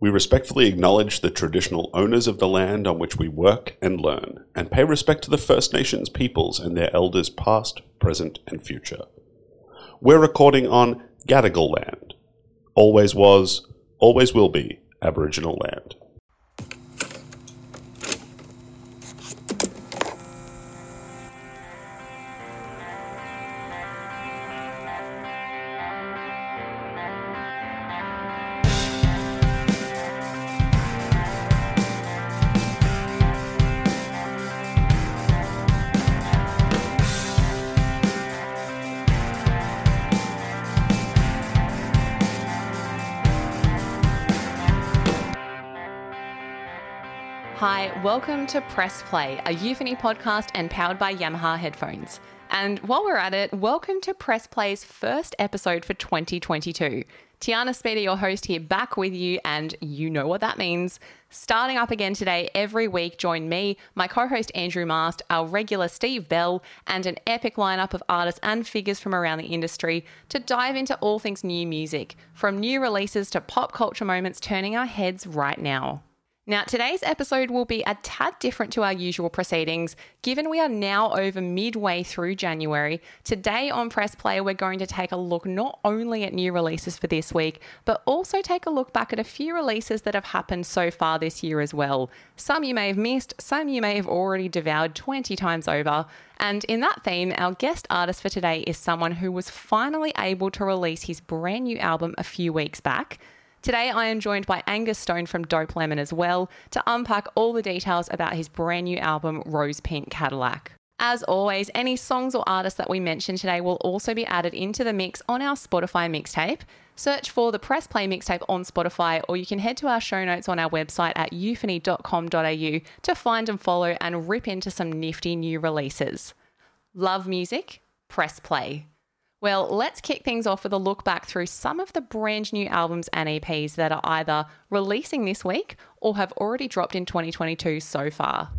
We respectfully acknowledge the traditional owners of the land on which we work and learn, and pay respect to the First Nations peoples and their elders past, present, and future. We're recording on Gadigal land. Always was, always will be Aboriginal land. Welcome to Press Play, a euphony podcast and powered by Yamaha headphones. And while we're at it, welcome to Press Play's first episode for 2022. Tiana Speter, your host here, back with you, and you know what that means. Starting up again today, every week, join me, my co host Andrew Mast, our regular Steve Bell, and an epic lineup of artists and figures from around the industry to dive into all things new music, from new releases to pop culture moments turning our heads right now. Now, today's episode will be a tad different to our usual proceedings, given we are now over midway through January. Today on Press Play, we're going to take a look not only at new releases for this week, but also take a look back at a few releases that have happened so far this year as well. Some you may have missed, some you may have already devoured 20 times over. And in that theme, our guest artist for today is someone who was finally able to release his brand new album a few weeks back. Today, I am joined by Angus Stone from Dope Lemon as well to unpack all the details about his brand new album, Rose Pink Cadillac. As always, any songs or artists that we mention today will also be added into the mix on our Spotify mixtape. Search for the Press Play mixtape on Spotify, or you can head to our show notes on our website at euphony.com.au to find and follow and rip into some nifty new releases. Love music? Press play. Well, let's kick things off with a look back through some of the brand new albums and EPs that are either releasing this week or have already dropped in 2022 so far.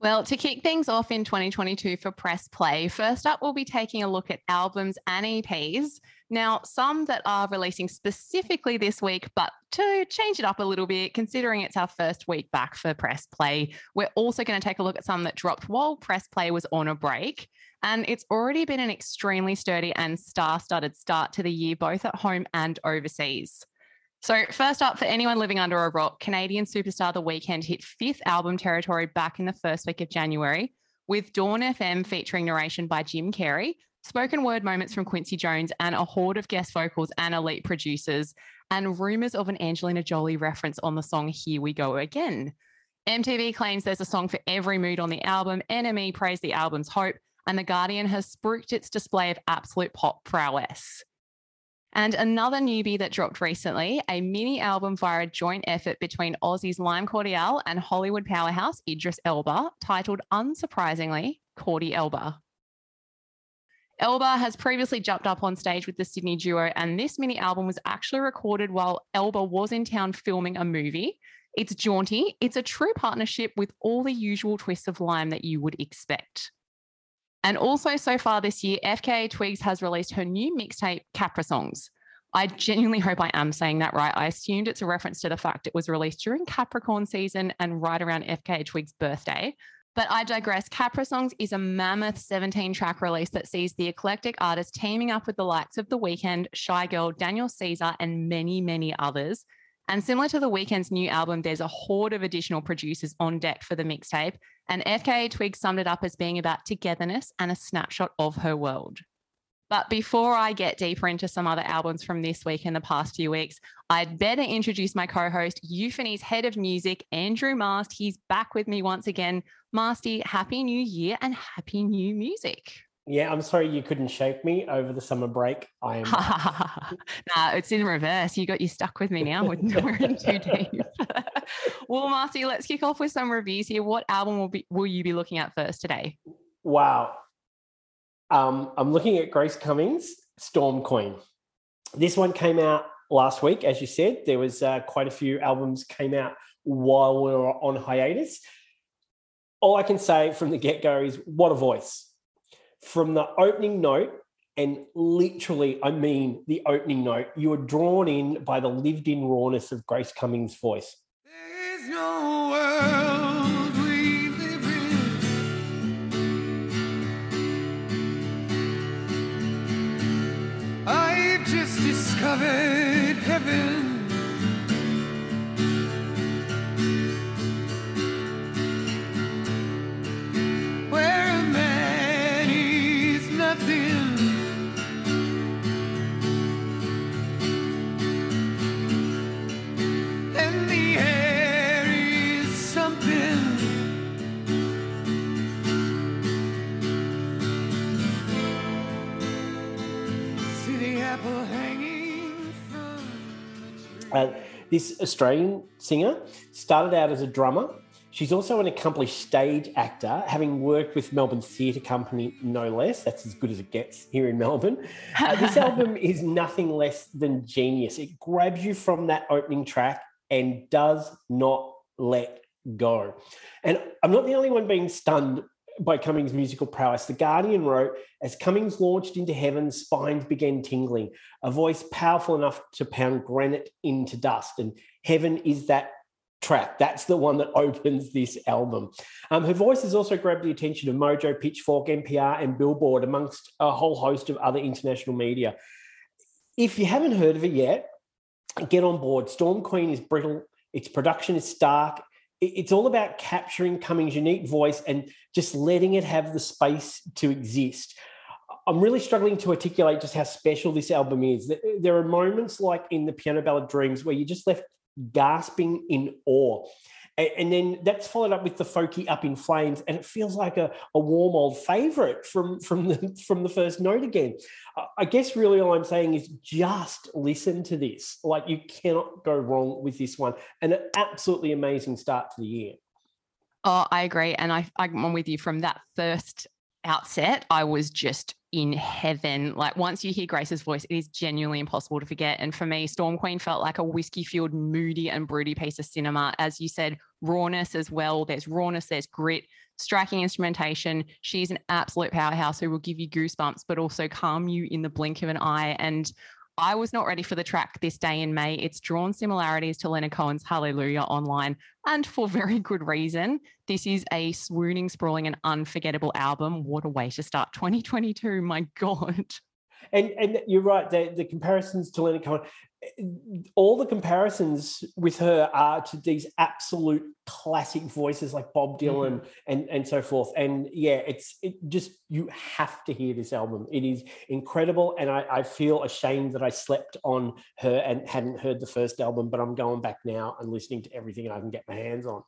Well, to kick things off in 2022 for Press Play, first up, we'll be taking a look at albums and EPs. Now, some that are releasing specifically this week, but to change it up a little bit, considering it's our first week back for Press Play, we're also going to take a look at some that dropped while Press Play was on a break. And it's already been an extremely sturdy and star studded start to the year, both at home and overseas. So, first up, for anyone living under a rock, Canadian superstar The Weeknd hit fifth album territory back in the first week of January, with Dawn FM featuring narration by Jim Carrey, spoken word moments from Quincy Jones, and a horde of guest vocals and elite producers, and rumors of an Angelina Jolie reference on the song Here We Go Again. MTV claims there's a song for every mood on the album, NME praised the album's hope, and The Guardian has spruiked its display of absolute pop prowess. And another newbie that dropped recently, a mini album via a joint effort between Aussie's Lime Cordiale and Hollywood powerhouse Idris Elba, titled unsurprisingly Cordi Elba. Elba has previously jumped up on stage with the Sydney duo, and this mini album was actually recorded while Elba was in town filming a movie. It's jaunty, it's a true partnership with all the usual twists of lime that you would expect. And also, so far this year, FKA Twigs has released her new mixtape, Caprisongs. I genuinely hope I am saying that right. I assumed it's a reference to the fact it was released during Capricorn season and right around FKA Twigs' birthday. But I digress. Caprisongs is a mammoth 17 track release that sees the eclectic artist teaming up with the likes of The Weeknd, Shygirl, Daniel Caesar, and many, many others. And similar to The Weeknd's new album, there's a horde of additional producers on deck for the mixtape. And FKA Twigs summed it up as being about togetherness and a snapshot of her world. But before I get deeper into some other albums from this week and the past few weeks, I'd better introduce my co host, Euphony's head of music, Andrew Mast. He's back with me once again. Masty, happy new year and happy new music. Yeah, I'm sorry you couldn't shake me over the summer break. I am. nah, it's in reverse. You got you stuck with me now. We're in too deep. well, Masty, let's kick off with some reviews here. What album will be will you be looking at first today? Wow. Um, I'm looking at Grace Cummings, Storm Queen. This one came out last week, as you said. There was uh, quite a few albums came out while we were on hiatus. All I can say from the get go is what a voice from the opening note And literally, I mean the opening note, you are drawn in by the lived in rawness of Grace Cummings' voice. Discovered Uh, this Australian singer started out as a drummer. She's also an accomplished stage actor, having worked with Melbourne Theatre Company, no less. That's as good as it gets here in Melbourne. Uh, this album is nothing less than genius. It grabs you from that opening track and does not let go. And I'm not the only one being stunned by Cummings' musical prowess. The Guardian wrote, as Cummings launched into heaven, spines began tingling, a voice powerful enough to pound granite into dust. And heaven is that track. That's the one that opens this album. Um, her voice has also grabbed the attention of Mojo, Pitchfork, NPR, and Billboard, amongst a whole host of other international media. If you haven't heard of it yet, get on board. Storm Queen is brittle, its production is stark. It- It's all about capturing Cummings' unique voice and just letting it have the space to exist. I'm really struggling to articulate just how special this album is. There are moments like in the Piano Ballad Dreams where you're just left gasping in awe. And then that's followed up with the folky Up in Flames, and it feels like a, a warm old favorite from, from, the, from the first note again. I- I guess really all I'm saying is just listen to this. Like you cannot go wrong with this one. And an absolutely amazing start to the year. Oh, I agree. And I, I'm with you from that first outset. I was just in heaven. Like once you hear Grace's voice, it is genuinely impossible to forget. And for me, Storm Queen felt like a whiskey fueled, moody and broody piece of cinema. As you said, rawness as well. There's rawness, there's grit, striking instrumentation. She's an absolute powerhouse who will give you goosebumps, but also calm you in the blink of an eye. And I was not ready for the track this day in May. It's drawn similarities to Leonard Cohen's Hallelujah online, and for very good reason. This is a swooning, sprawling, and unforgettable album. What a way to start 2022. My God. And and you're right. The, the comparisons to Leonard Cohen, all the comparisons with her are to these absolute classic voices like Bob mm-hmm. Dylan and and so forth. And yeah, it's it just you have to hear this album. It is incredible, and I, I feel ashamed that I slept on her and hadn't heard the first album. But I'm going back now and listening to everything I can get my hands on.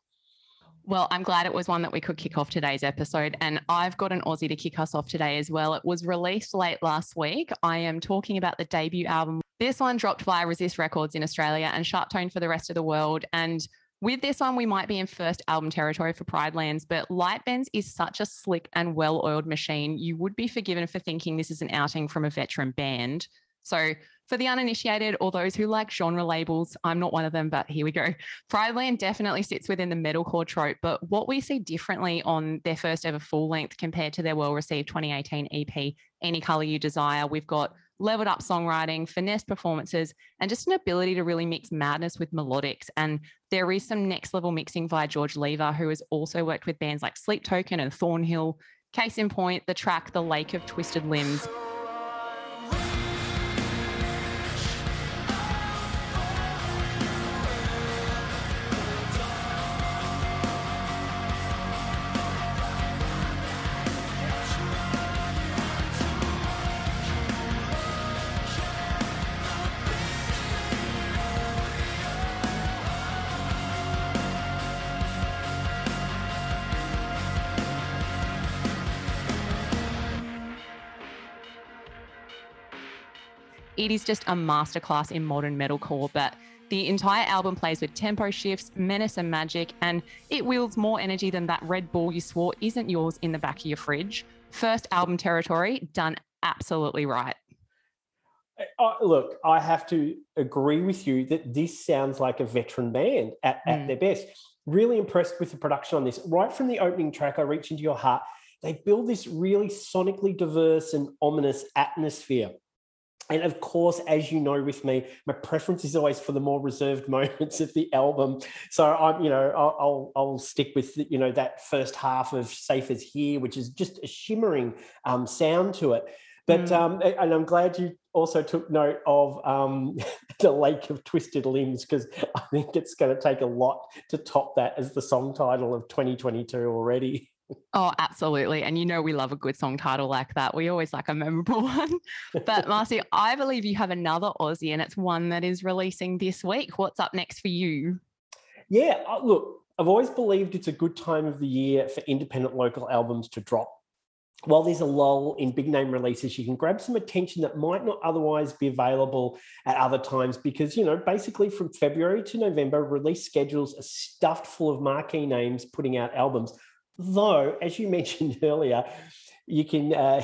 Well, I'm glad it was one that we could kick off today's episode. And I've got an Aussie to kick us off today as well. It was released late last week. I am talking about the debut album. This one dropped via Resist Records in Australia and SharpTone for the rest of the world. And with this one, we might be in first album territory for Pridelands, but Light Bends is such a slick and well oiled machine. You would be forgiven for thinking this is an outing from a veteran band. So, for the uninitiated or those who like genre labels, I'm not one of them, but here we go. Prideland definitely sits within the metalcore trope, but what we see differently on their first ever full length compared to their well received 2018 EP, Any Color You Desire, we've got leveled up songwriting, finesse performances, and just an ability to really mix madness with melodics. And there is some next level mixing via George Lever, who has also worked with bands like Sleep Token and Thornhill. Case in point, the track The Lake of Twisted Limbs. It is just a masterclass in modern metalcore, but the entire album plays with tempo shifts, menace and magic, and it wields more energy than that Red Bull you swore isn't yours in the back of your fridge. First album territory, done absolutely right. Uh, look, I have to agree with you that this sounds like a veteran band at, at Mm. their best. Really impressed with the production on this. Right from the opening track, I Reach Into Your Heart, they build this really sonically diverse and ominous atmosphere. And of course, as you know, with me, my preference is always for the more reserved moments of the album. So I'm, you know, I'll, I'll, I'll stick with you know that first half of "Safe as Here," which is just a shimmering um, sound to it. But mm. um, and I'm glad you also took note of um, the Lake of Twisted Limbs because I think it's going to take a lot to top that as the song title of 2022 already. Oh, absolutely. And you know, we love a good song title like that. We always like a memorable one. But Masty, I believe you have another Aussie and it's one that is releasing this week. What's up next for you? Yeah, uh, look, I've always believed it's a good time of the year for independent local albums to drop while there's a lull in big name releases, you can grab some attention that might not otherwise be available at other times because, you know, basically from February to November, release schedules are stuffed full of marquee names putting out albums. Though, as you mentioned earlier, you can. Uh,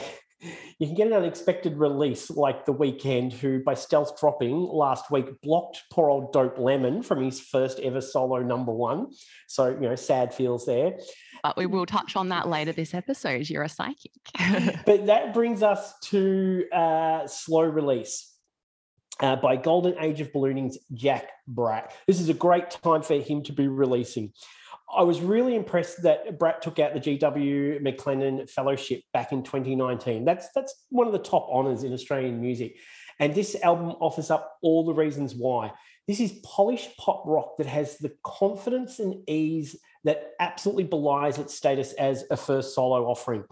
you can get an unexpected release like The Weeknd, who by stealth dropping last week blocked poor old Dope Lemon from his first ever solo number one. So, you know, sad feels there. But we will touch on that later this episode. You're a psychic. but that brings us to uh, slow release. Uh, by Golden Age of Ballooning's Jack Bratt. This is a great time for him to be releasing. I was really impressed that Bratt took out the GW McLennan Fellowship back in 2019. That's that's one of the top honors in Australian music. And this album offers up all the reasons why. This is polished pop rock that has the confidence and ease that absolutely belies its status as a first solo offering.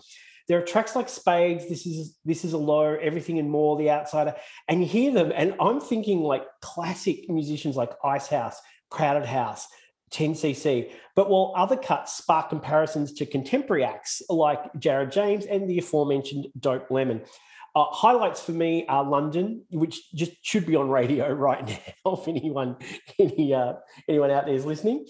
There are tracks like Spades, This Is This Is a Low, Everything and More, The Outsider, and you hear them, and I'm thinking like classic musicians like Icehouse, Crowded House, 10cc. But while other cuts spark comparisons to contemporary acts like Jared James and the aforementioned Dope Lemon. Uh, highlights for me are London, which just should be on radio right now if anyone any, uh, anyone out there is listening.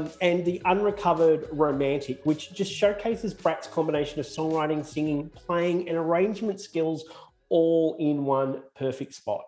Um, and the Unrecovered Romantic, which just showcases Bratt's combination of songwriting, singing, playing, and arrangement skills all in one perfect spot.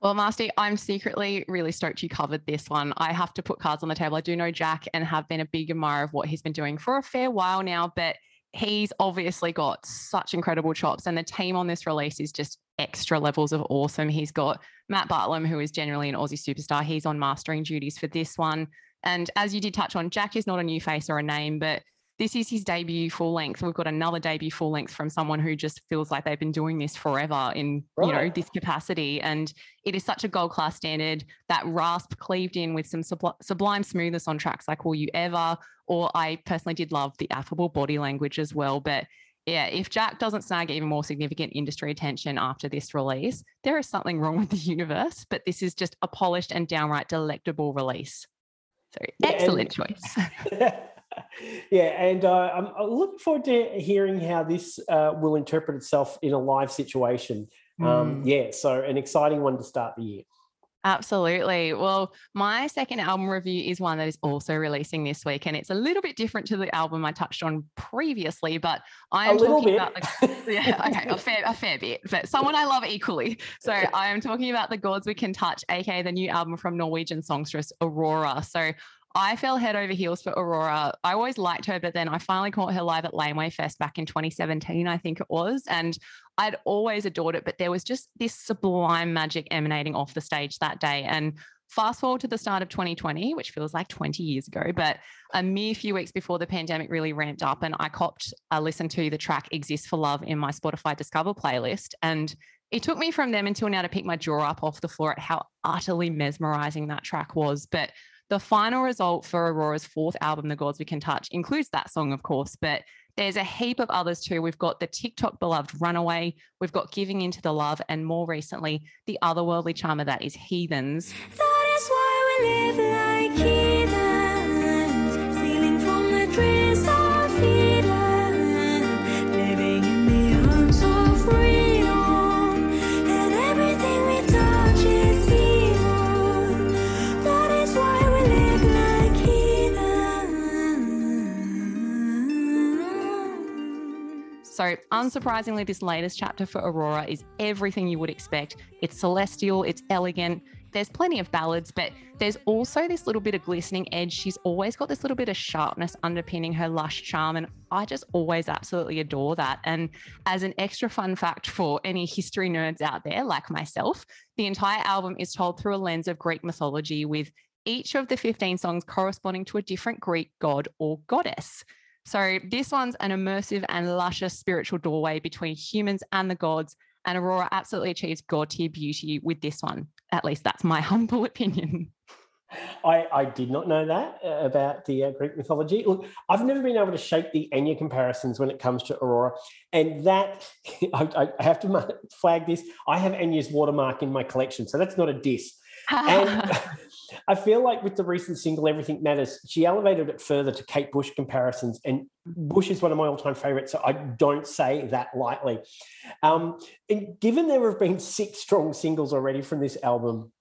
Well, Masty, I'm secretly really stoked you covered this one. I have to put cards on the table. I do know Jack and have been a big admirer of what he's been doing for a fair while now, but he's obviously got such incredible chops, and the team on this release is just extra levels of awesome. He's got Matt Bartlam, who is generally an Aussie superstar. He's on mastering duties for this one. And as you did touch on, Jack is not a new face or a name, but this is his debut full length. We've got another debut full length from someone who just feels like they've been doing this forever in right. you know this capacity, and it is such a gold class standard. That rasp cleaved in with some sublime smoothness on tracks like "Will You Ever," or I personally did love the affable body language as well. But yeah, if Jack doesn't snag even more significant industry attention after this release, there is something wrong with the universe. But this is just a polished and downright delectable release. So excellent and, choice. yeah, and uh, I'm, looking forward to hearing how this uh, will interpret itself in a live situation. Mm. Um, hmm. yeah, so an exciting one to start the year. Absolutely. Well, my second album review is one that is also releasing this week, and it's a little bit different to the album I touched on previously. But I am talking bit. about the yeah, okay, a fair a fair bit, but someone I love equally. So I am talking about the Gods We Can Touch, aka the new album from Norwegian songstress Aurora. So I fell head over heels for Aurora. I always liked her, but then I finally caught her live at Laneway Fest back in 2017, I think it was. And I'd always adored it, but there was just this sublime magic emanating off the stage that day. And fast forward to the start of 2020, which feels like 20 years ago, but a mere few weeks before the pandemic really ramped up, and I copped a listen to the track Exist for Love in my Spotify Discover playlist. And it took me from them until now to pick my jaw up off the floor at how utterly mesmerizing that track was. But the final result for Aurora's fourth album, The Gods We Can Touch, includes that song, of course, but there's a heap of others too. We've got the TikTok beloved Runaway, we've got Giving Into the Love, and more recently, the otherworldly charmer that is Heathens. That is why we live like So, unsurprisingly, this latest chapter for Aurora is everything you would expect. It's celestial, it's elegant, there's plenty of ballads, but there's also this little bit of glistening edge. She's always got this little bit of sharpness underpinning her lush charm. And I just always absolutely adore that. And as an extra fun fact for any history nerds out there, like myself, the entire album is told through a lens of Greek mythology with each of the 15 songs corresponding to a different Greek god or goddess. So this one's an immersive and luscious spiritual doorway between humans and the gods. And Aurora absolutely achieves god tier beauty with this one. At least that's my humble opinion. I, I did not know that uh, about the uh, Greek mythology. Look, I've never been able to shake the Enya comparisons when it comes to Aurora. And that, I, I have to flag this, I have Enya's watermark in my collection. So that's not a diss. and I feel like with the recent single Everything Matters, she elevated it further to Kate Bush comparisons. And Bush is one of my all time favorites, so I don't say that lightly. Um, and given there have been six strong singles already from this album,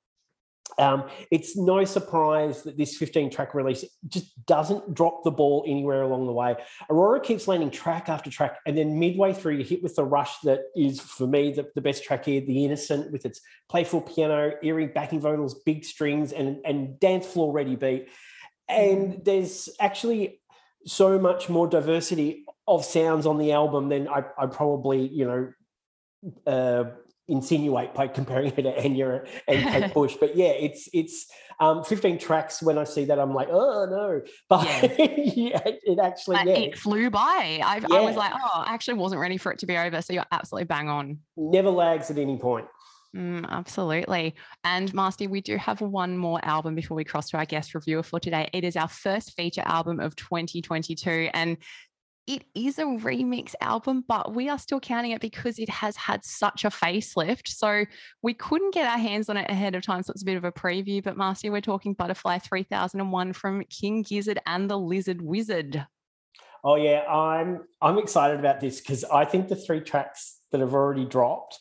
um, it's no surprise that this 15 track release just doesn't drop the ball anywhere along the way. Aurora keeps landing track after track, and then midway through, you hit with the rush that is, for me, the, the best track here The Innocent, with its playful piano, eerie backing vocals, big strings, and, and dance floor ready beat. And there's actually so much more diversity of sounds on the album than I, I probably, you know, uh, insinuate by comparing her to Enya and Kate Bush. But yeah, it's it's um, 15 tracks. When I see that, I'm like, oh no. But yeah, yeah it actually yeah. it flew by. I. I was like, oh, I actually wasn't ready for it to be over. So you're absolutely bang on. Never lags at any point. Mm, absolutely. And Masty, we do have one more album before we cross to our guest reviewer for today. It is our first feature album of 2022. And it is a remix album, but we are still counting it because it has had such a facelift. So we couldn't get our hands on it ahead of time. So it's a bit of a preview. But Masty, we're talking Butterfly 3001 from King Gizzard and the Lizard Wizard. Oh yeah, I'm I'm excited about this because I think the three tracks that have already dropped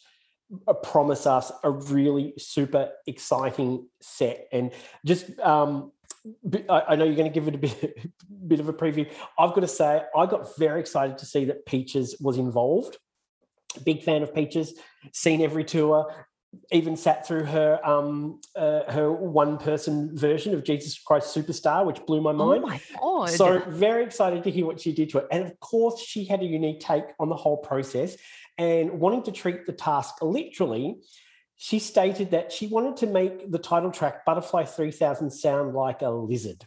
uh, promise us a really super exciting set and just um I know you're going to give it a bit, bit of a preview. I've got to say, I got very excited to see that Peaches was involved. Big fan of Peaches. Seen every tour. Even sat through her um, uh, her one person version of Jesus Christ Superstar, which blew my mind. Oh my god! So very excited to hear what she did to it, and of course she had a unique take on the whole process. And wanting to treat the task literally, she stated that she wanted to make the title track Butterfly 3000 sound like a lizard.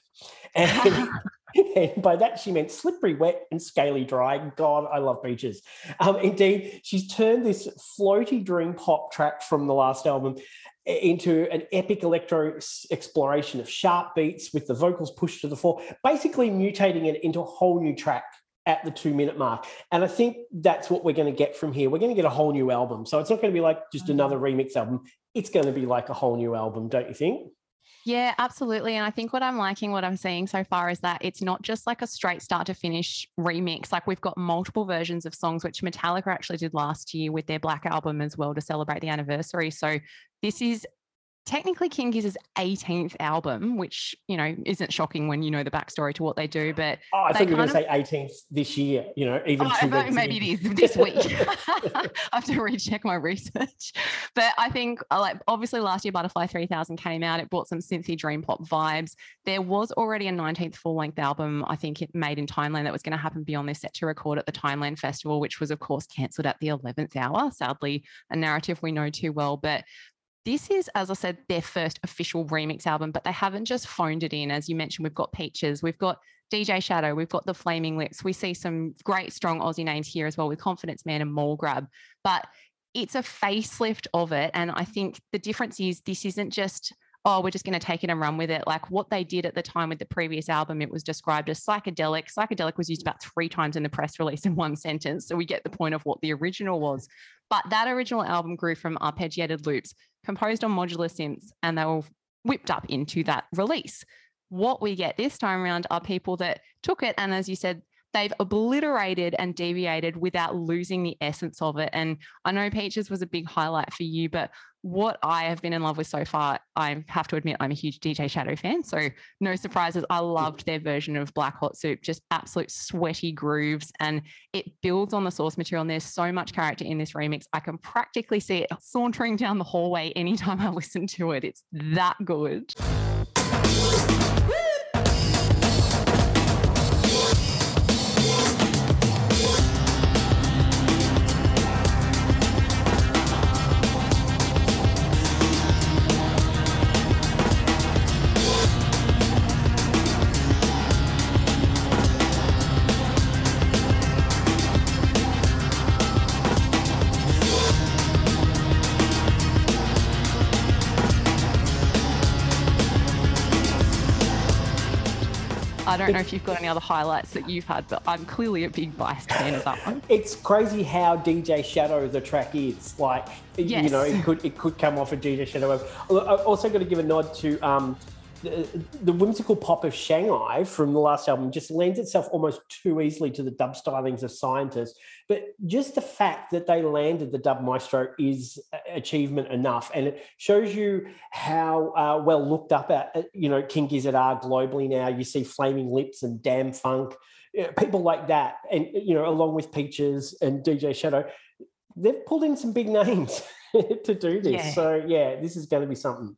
And, and, by that, she meant slippery, wet, and scaly dry. God, I love Peaches. Um, indeed, she's turned this floaty dream pop track from the last album into an epic electro exploration of sharp beats with the vocals pushed to the fore, basically mutating it into a whole new track at the two minute mark. And I think that's what we're going to get from here. We're going to get a whole new album. So it's not going to be like just mm-hmm. another remix album. It's going to be like a whole new album, don't you think? Yeah, absolutely. And I think what I'm liking, what I'm seeing so far is that it's not just like a straight start to finish remix. Like we've got multiple versions of songs, which Metallica actually did last year with their Black album as well to celebrate the anniversary. So this is technically King Gizzard's 18th album, which, you know, isn't shocking when you know the backstory to what they do. But oh, I think you were going to say 18th this year, you know, even oh, maybe it is this week. I have to recheck my research. But I think, uh, like, obviously last year Butterfly 3000 came out. It brought some synthy dream pop vibes. There was already a 19th full length album, I think it made in Timeland that was going to happen beyond this set to record at the Timeland Festival, which was, of course, cancelled at the 11th hour. Sadly, a narrative we know too well. But this is, as I said, their first official remix album, but they haven't just phoned it in. As you mentioned, we've got Peaches, we've got DJ Shadow, we've got the Flaming Lips. We see some great, strong Aussie names here as well with Confidence Man and Mall Grab. But it's a facelift of it. And I think the difference is this isn't just oh, we're just going to take it and run with it. Like what they did at the time with the previous album, it was described as psychedelic. Psychedelic was used about three times in the press release in one sentence. So we get the point of what the original was. But that original album grew from arpeggiated loops composed on modular synths, and they were whipped up into that release. What we get this time around are people that took it and, as you said, they've obliterated and deviated without losing the essence of it. And I know Peaches was a big highlight for you, but what I have been in love with so far, I have to admit, I'm a huge DJ Shadow fan. So, no surprises. I loved their version of Black Hot Soup, just absolute sweaty grooves. And it builds on the source material. And there's so much character in this remix. I can practically see it sauntering down the hallway anytime I listen to it. It's that good. Don't know if you've got any other highlights that you've had, but I'm clearly a big biased fan of that one. It's crazy how DJ Shadow the track is. Like, yes. you know, it could it could come off a of DJ Shadow. I'm also going to give a nod to um, the, the, whimsical pop of Shanghai from the last album just lends itself almost too easily to the dub stylings of scientists. But just the fact that they landed the dub maestro is achievement enough, and it shows you how uh, well looked up at you know King Gizzard are globally now. You see Flaming Lips and DāM-FunK, people like that, and you know along with Peaches and DJ Shadow, they've pulled in some big names to do this. Yeah. So yeah, this is going to be something.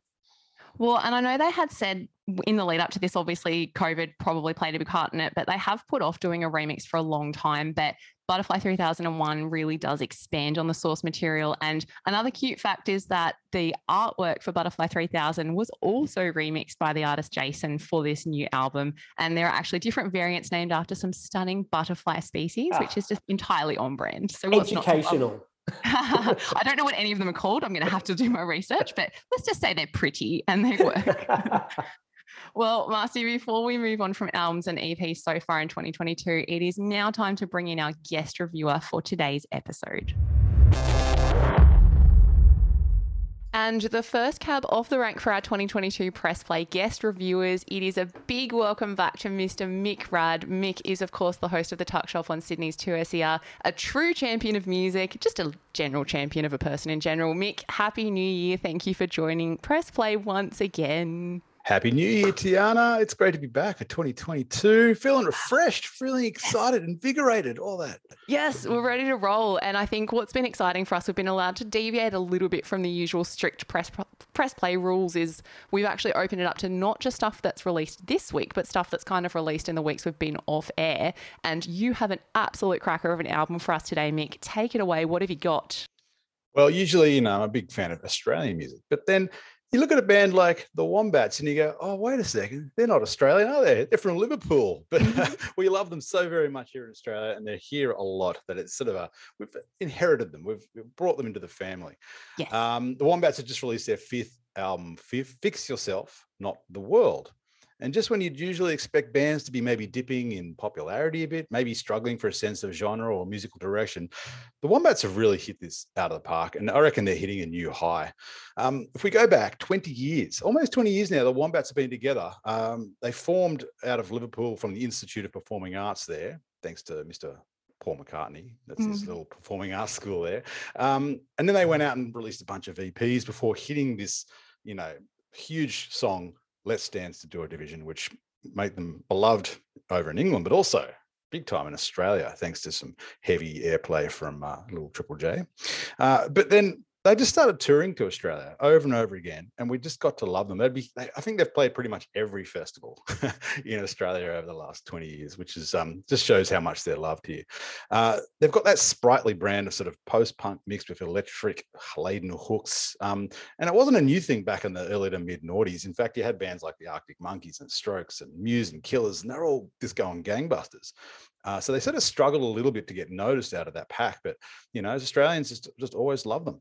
Well, and I know they had said in the lead up to this, obviously, COVID probably played a big part in it, but they have put off doing a remix for a long time. But Butterfly 3001 really does expand on the source material. And another cute fact is that the artwork for Butterfly 3000 was also remixed by the artist Jason for this new album. And there are actually different variants named after some stunning butterfly species, ah. which is just entirely on brand. So educational. I don't know what any of them are called. I'm going to have to do my research, but let's just say they're pretty and they work. well, Masty, before we move on from albums and EPs so far in 2022, it is now time to bring in our guest reviewer for today's episode. And the first cab off the rank for our 2022 Press Play guest reviewers, it is a big welcome back to Mr. Mick Rad. Mick is, of course, the host of the Tuckshop on Sydney's 2SER, a true champion of music, just a general champion of a person in general. Mick, Happy New Year. Thank you for joining Press Play once again. Happy New Year, Tiana. It's great to be back at 2022. Feeling refreshed, feeling excited, invigorated, all that. Yes, we're ready to roll. And I think what's been exciting for us, we've been allowed to deviate a little bit from the usual strict press press play rules is we've actually opened it up to not just stuff that's released this week, but stuff that's kind of released in the weeks we've been off air. And you have an absolute cracker of an album for us today, Mick. Take it away. What have you got? Well, usually, you know, I'm a big fan of Australian music, but then you look at a band like the Wombats and you go, oh, wait a second, they're not Australian, are they? They're from Liverpool. But we love them so very much here in Australia and they're here a lot that it's sort of a, we've inherited them, we've, brought them into the family. Yes. Um, the Wombats have just released their fifth album, Fix Yourself, Not the World. And just when you'd usually expect bands to be maybe dipping in popularity a bit, maybe struggling for a sense of genre or musical direction, the Wombats have really hit this out of the park. And I reckon they're hitting a new high. Um, if we go back 20 years, almost 20 years now, the Wombats have been together. Um, they formed out of Liverpool from the Institute of Performing Arts there, thanks to Mr. Paul McCartney. That's mm. his little performing arts school there. Um, and then they went out and released a bunch of EPs before hitting this, you know, huge song Let's Dance to Joy Division, which made them beloved over in England, but also big time in Australia, thanks to some heavy airplay from uh, little Triple J. Uh, but then they just started touring to Australia over and over again, and we just got to love them. They'd be, I think they've played pretty much every festival in Australia over the last 20 years, which is um, just shows how much they're loved here. Uh, they've got that sprightly brand of sort of post-punk mixed with electric laden hooks, um, and it wasn't a new thing back in the early to mid noughties. In fact, you had bands like the Arctic Monkeys and Strokes and Muse and Killers, and they're all just going gangbusters. Uh, so they sort of struggled a little bit to get noticed out of that pack, but you know, as Australians, just, just always love them.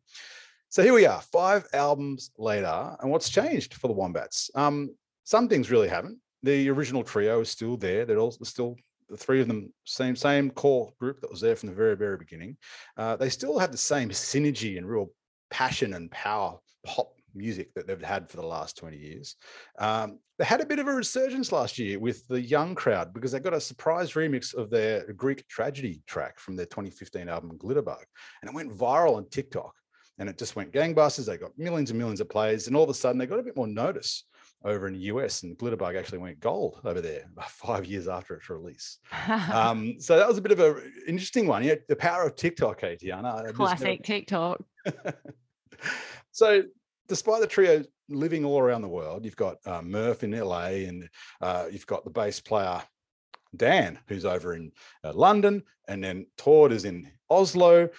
So here we are, five albums later, and what's changed for the Wombats? Um, some things really haven't. The original trio is still there. They're all still the three of them same same core group that was there from the very very beginning. Uh, they still have the same synergy and real passion and power pop music that they've had for the last 20 years. Um, they had a bit of a resurgence last year with the young crowd because they got a surprise remix of their Greek tragedy track from their 2015 album Glitterbug. And it went viral on TikTok and it just went gangbusters. They got millions and millions of plays. And all of a sudden, they got a bit more notice over in the US, and Glitterbug actually went gold over there five years after its release. um, so that was a bit of an interesting one. Yeah, the power of TikTok, hey, Tiana. Classic TikTok. so, despite the trio living all around the world, you've got uh, Murph in LA, and uh, you've got the bass player Dan, who's over in uh, London, and then Tord is in Oslo.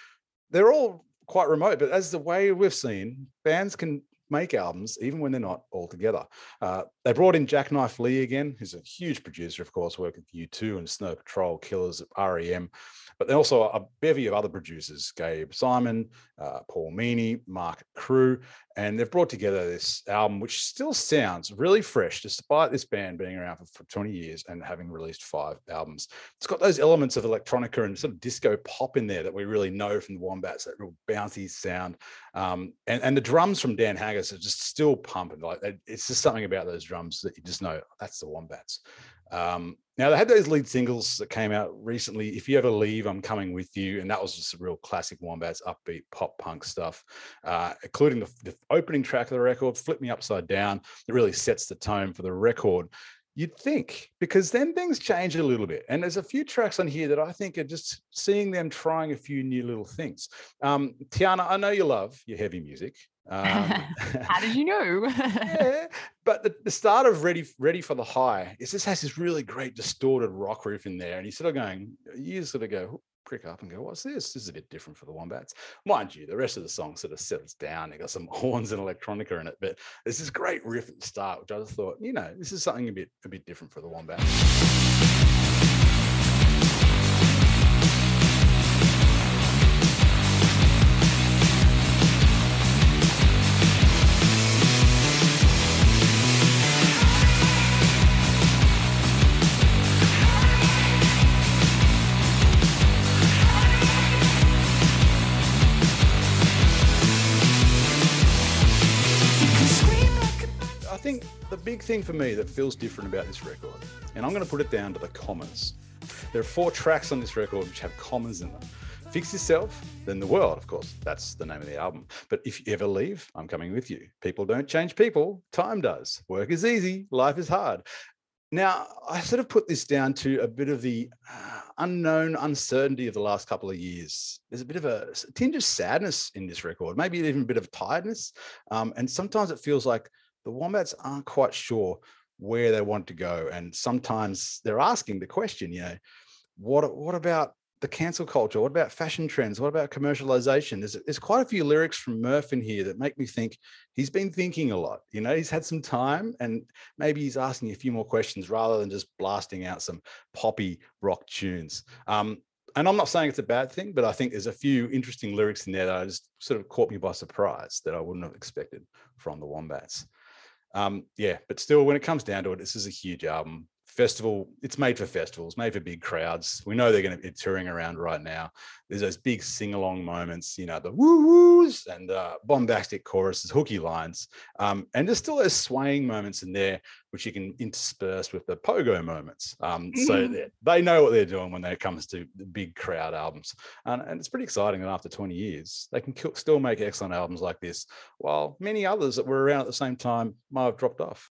They're all quite remote, but as the way we've seen, bands can make albums even when they're not all together. Uh, they brought in Jacknife Lee again, who's a huge producer, of course, working with U2 and Snow Patrol, Killers, REM but then also a bevy of other producers Gabe Simon, uh, Paul Meany, Mark Crew, and they've brought together this album which still sounds really fresh despite this band being around for, for 20 years and having released five albums. It's got those elements of electronica and sort of disco pop in there that we really know from the Wombats, that real bouncy sound. Um, and, and the drums from Dan Haggis are just still pumping. Like it's just something about those drums that you just know that's the Wombats. Um, now they had those lead singles that came out recently. If you ever leave, I'm coming with you, and that was just a real classic Wombats upbeat pop punk stuff, uh, including the, the, opening track of the record, "Flip Me Upside Down." It really sets the tone for the record. You'd think, because then things change a little bit, and there's a few tracks on here that I think are just seeing them trying a few new little things. Um, Tiana, I know you love your heavy music. Um, How did you know? yeah, but the, the, start of Ready Ready for the High, is this has this really great distorted rock riff in there, and he's sort of going, you sort of go, prick up and go, what's this? This is a bit different for the Wombats. Mind you, the rest of the song sort of settles down. They got some horns and electronica in it, but there's this great riff at the start, which I just thought, you know, this is something a bit a bit different for the Wombats. Big thing for me that feels different about this record, and I'm going to put it down to the commas. There are four tracks on this record which have commas in them. Fix yourself, then the world, of course. That's the name of the album. But if you ever leave, I'm coming with you. People don't change people, time does. Work is easy, life is hard. Now, I sort of put this down to a bit of the uh, unknown uncertainty of the last couple of years. There's a bit of a, tinge of sadness in this record, maybe even a bit of tiredness. Um, and sometimes it feels like the Wombats aren't quite sure where they want to go. And sometimes they're asking the question, you know, what, what about the cancel culture? What about fashion trends? What about commercialization? There's, there's quite a few lyrics from Murph in here that make me think he's been thinking a lot. You know, he's had some time and maybe he's asking a few more questions rather than just blasting out some poppy rock tunes. Um, and I'm not saying it's a bad thing, but I think there's a few interesting lyrics in there that I just sort of caught me by surprise that I wouldn't have expected from the Wombats. Um, yeah, but still, when it comes down to it, this is a huge album. Festival, it's made for festivals, made for big crowds. We know they're going to be touring around right now. There's those big sing along moments, you know, the woo woos and uh, bombastic choruses, hooky lines. Um, and there's still those swaying moments in there, which you can intersperse with the pogo moments. Um, mm-hmm. So they, they know what they're doing when it comes to the big crowd albums. And, and it's pretty exciting that after 20 years, they can still make excellent albums like this, while many others that were around at the same time might have dropped off.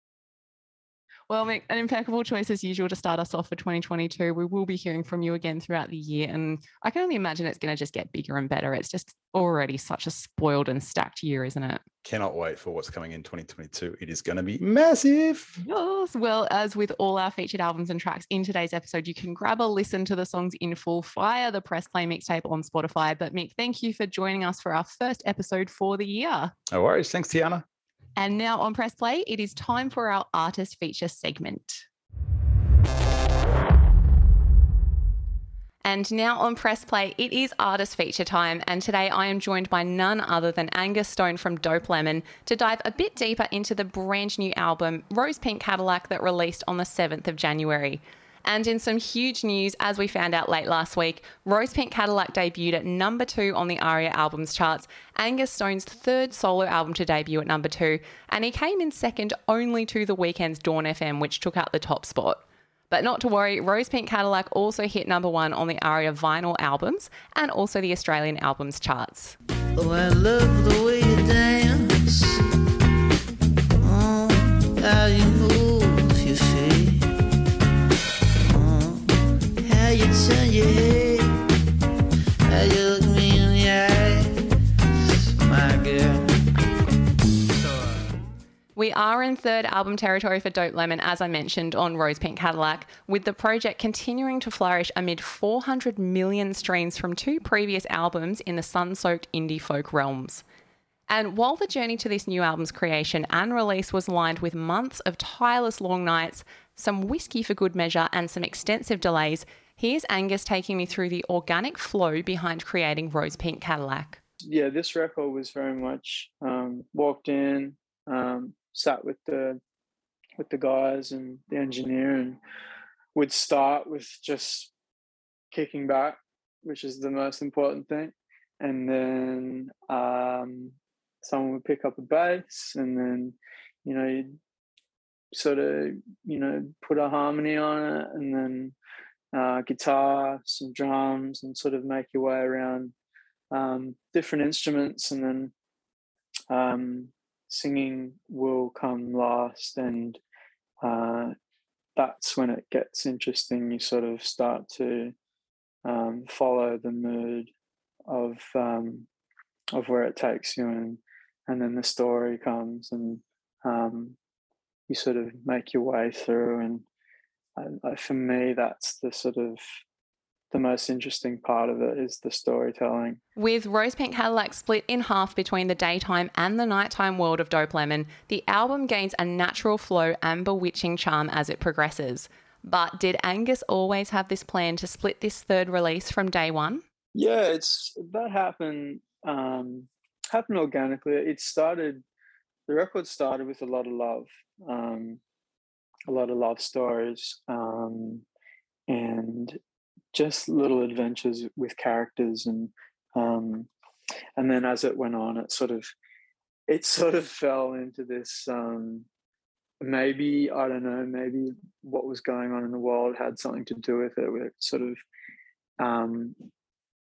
Well, Mick, an impeccable choice as usual to start us off for 2022. We will be hearing from you again throughout the year. And I can only imagine it's going to just get bigger and better. It's just already such a spoiled and stacked year, isn't it? Cannot wait for what's coming in 2022. It is going to be massive. Yes. Well, as with all our featured albums and tracks in today's episode, you can grab a listen to the songs in full via the Press Play mixtape on Spotify. But Mick, thank you for joining us for our first episode for the year. No worries. Thanks, Tiana. And now on Press Play, it is time for our artist feature segment. And now on Press Play, it is artist feature time. And today I am joined by none other than Angus Stone from Dope Lemon to dive a bit deeper into the brand new album, Rose Pink Cadillac, that released on the 7th of January. And in some huge news, as we found out late last week, Rose Pink Cadillac debuted at number two on the ARIA albums charts, Angus Stone's third solo album to debut at number two, and he came in second only to The Weeknd's Dawn FM, which took out the top spot. But not to worry, Rose Pink Cadillac also hit number one on the ARIA vinyl albums and also the Australian albums charts. Oh, I love the way you dance. Oh, We are in third album territory for Dope Lemon, as I mentioned on Rose Pink Cadillac, with the project continuing to flourish amid 400 million streams from two previous albums in the sun soaked indie folk realms. And while the journey to this new album's creation and release was lined with months of tireless long nights, some whiskey for good measure, and some extensive delays, here's Angus taking me through the organic flow behind creating Rose Pink Cadillac. Yeah, this record was very much um, walked in, um, sat with the with the guys and the engineer, and would start with just kicking back, which is the most important thing, and then um, someone would pick up a bass, and then you know sort of you know put a harmony on it, and then uh, guitar, some drums, and sort of make your way around um, different instruments, and then um, singing will come last, and uh, that's when it gets interesting. You sort of start to um, follow the mood of um, of where it takes you, and and then the story comes, and um, you sort of make your way through. And for me, that's the sort of the most interesting part of it is the storytelling. With Rose Pink Cadillac split in half between the daytime and the nighttime world of Dope Lemon, the album gains a natural flow and bewitching charm as it progresses. But did Angus always have this plan to split this third release from day one? Yeah, it's that happened um, happened organically. It started the record started with a lot of love, um, a lot of love stories, um, and just little adventures with characters and um, and then as it went on it sort of it sort of fell into this um, maybe i don't know maybe what was going on in the world had something to do with it it sort of um,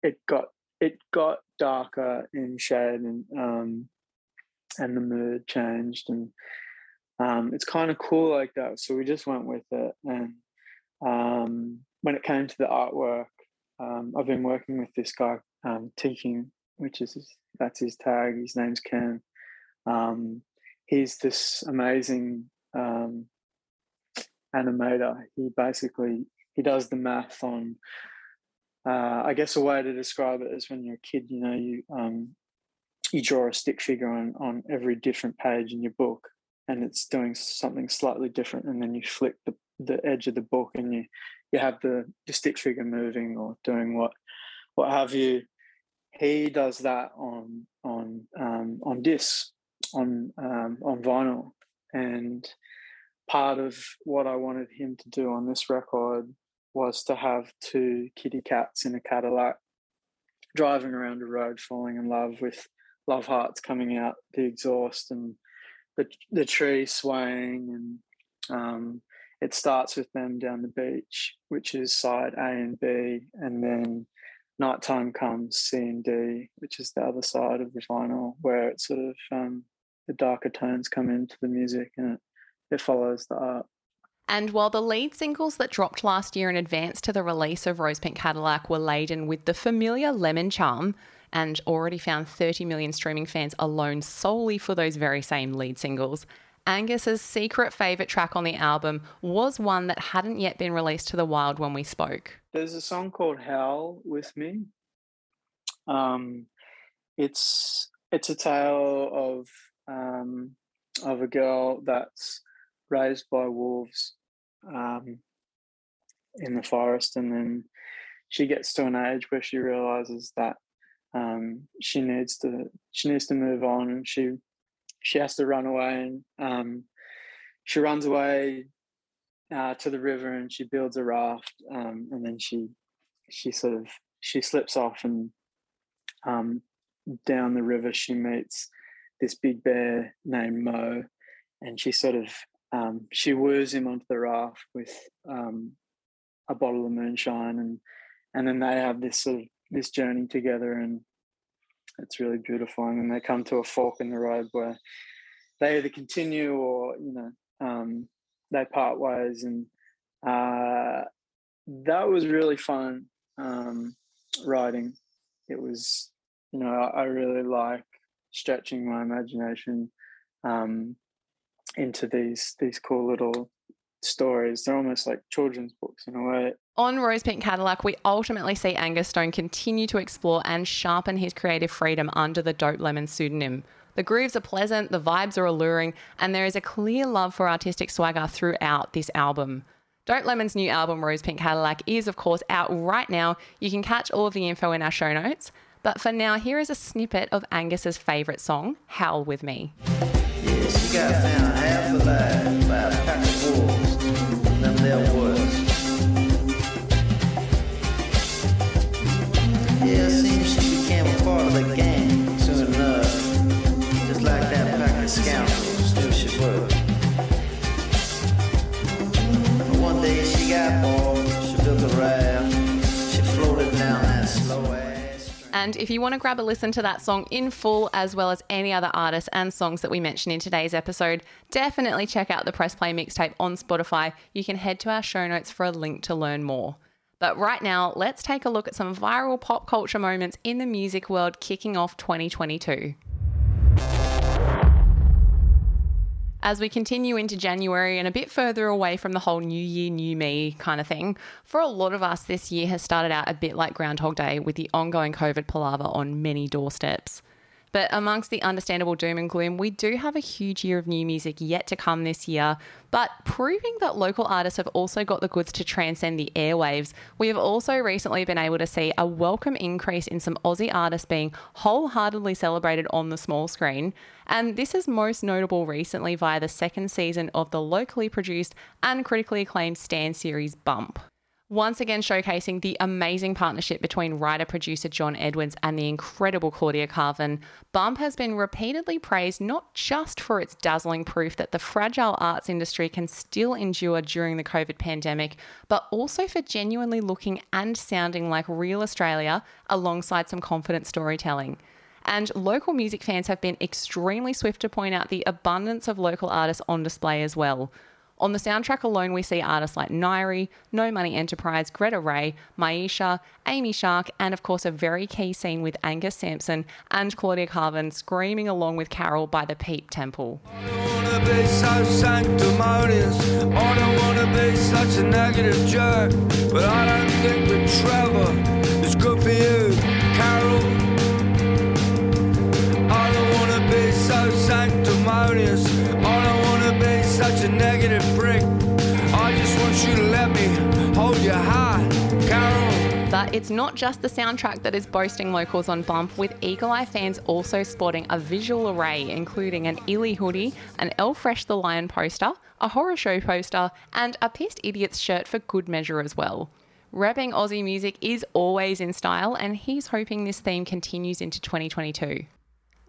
it got it got darker in shade and um, and the mood changed and um, it's kind of cool like that so we just went with it and um, when it came to the artwork, um, I've been working with this guy, um, which is his, that's his tag. His name's Ken. Um, he's this amazing um, animator. He basically he does the math on. Uh, I guess a way to describe it is when you're a kid, you know, you um, you draw a stick figure on on every different page in your book, and it's doing something slightly different, and then you flick the the edge of the book and you you have the, stick figure moving or doing what what have you. He does that on on um, on disc on um, on vinyl, and part of what I wanted him to do on this record was to have two kitty cats in a Cadillac driving around a road, falling in love with love hearts coming out the exhaust and the the tree swaying and um, it starts with them down the beach, which is side A and B, and then nighttime comes C and D, which is the other side of the vinyl, where it sort of um, the darker tones come into the music and it, it follows the art. And while the lead singles that dropped last year in advance to the release of Rose Pink Cadillac were laden with the familiar lemon charm and already found 30 million streaming fans alone solely for those very same lead singles, Angus's secret favourite track on the album was one that hadn't yet been released to the wild when we spoke. There's a song called Howl with Me. Um, it's it's a tale of um, of a girl that's raised by wolves um, in the forest, and then she gets to an age where she realizes that um, she needs to she needs to move on, and she she has to run away and um, she runs away uh, to the river and she builds a raft, um, and then she she sort of she slips off and um, down the river she meets this big bear named Mo, and she sort of um, she woos him onto the raft with um, a bottle of moonshine, and and then they have this sort of this journey together, and it's really beautiful. And then they come to a fork in the road where they either continue or you know um, they part ways, and uh, that was really fun um, writing. It was you know I, I really like stretching my imagination um, into these these cool little stories. They're almost like children's books in a way. On Rose Pink Cadillac, we ultimately see Angus Stone continue to explore and sharpen his creative freedom under the Dope Lemon pseudonym. The grooves are pleasant, the vibes are alluring, and there is a clear love for artistic swagger throughout this album. Dope Lemon's new album, Rose Pink Cadillac, is of course out right now. You can catch all of the info in our show notes. But for now, here is a snippet of Angus's favourite song, Howl With Me. She got half alive by a pack of wolves. There. Yeah, it seems she became a part of the gang And if you want to grab a listen to that song in full, as well as any other artists and songs that we mentioned in today's episode, definitely check out the Press Play mixtape on Spotify. You can head to our show notes for a link to learn more. But right now, let's take a look at some viral pop culture moments in the music world kicking off 2022. As we continue into January and a bit further away from the whole new year, new me kind of thing, for a lot of us, this year has started out a bit like Groundhog Day with the ongoing COVID palaver on many doorsteps. But amongst the understandable doom and gloom, we do have a huge year of new music yet to come this year. But proving that local artists have also got the goods to transcend the airwaves, we have also recently been able to see a welcome increase in some Aussie artists being wholeheartedly celebrated on the small screen. And this is most notable recently via the second season of the locally produced and critically acclaimed Stan series Bump once again showcasing the amazing partnership between writer producer John Edwards and the incredible Claudia Karvan. Bump has been repeatedly praised not just for its dazzling proof that the fragile arts industry can still endure during the COVID pandemic, but also for genuinely looking and sounding like real Australia alongside some confident storytelling. And local music fans have been extremely swift to point out the abundance of local artists on display as well. On the soundtrack alone, we see artists like Nairi, No Money Enterprise, Greta Ray, Maisha, Amy Shark, and of course a very key scene with Angus Sampson and Claudia Karvan screaming along with Carol by the Peep Tempel. I a negative prick. I just want you to let me hold your heart, Carol. But it's not just the soundtrack that is boasting locals on Bump, with Eagle Eye fans also spotting a visual array, including an Illy hoodie, an El Fresh the Lion poster, a horror show poster, and a Pist Idiots shirt for good measure as well. Repping Aussie music is always in style, and he's hoping this theme continues into 2022.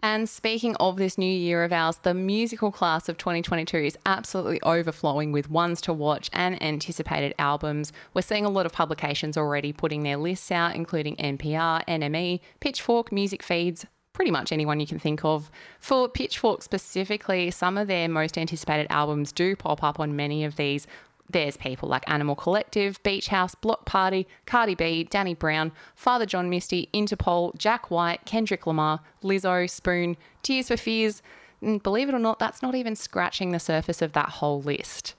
And speaking of this new year of ours, the musical class of 2022 is absolutely overflowing with ones to watch and anticipated albums. We're seeing a lot of publications already putting their lists out, including NPR, NME, Pitchfork, Music Feeds, pretty much anyone you can think of. For Pitchfork specifically, some of their most anticipated albums do pop up on many of these. There's people like Animal Collective, Beach House, Block Party, Cardi B, Danny Brown, Father John Misty, Interpol, Jack White, Kendrick Lamar, Lizzo, Spoon, Tears for Fears. And believe it or not, that's not even scratching the surface of that whole list.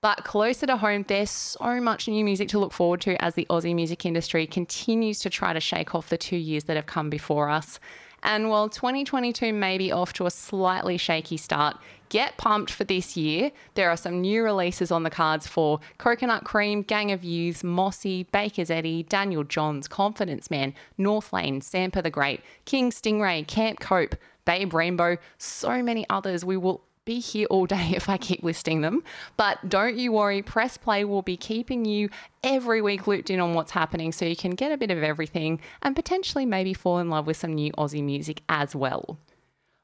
But closer to home, there's so much new music to look forward to as the Aussie music industry continues to try to shake off the two years that have come before us. And while 2022 may be off to a slightly shaky start, get pumped for this year. There are some new releases on the cards for Coconut Cream, Gang of Youths, Mossy, Bakers Eddy, Daniel Johns, Confidence Man, North Lane, Sampa the Great, King Stingray, Camp Cope, Babe Rainbow, so many others we will be here all day if I keep listing them. But don't you worry, Press Play will be keeping you every week looped in on what's happening so you can get a bit of everything and potentially maybe fall in love with some new Aussie music as well.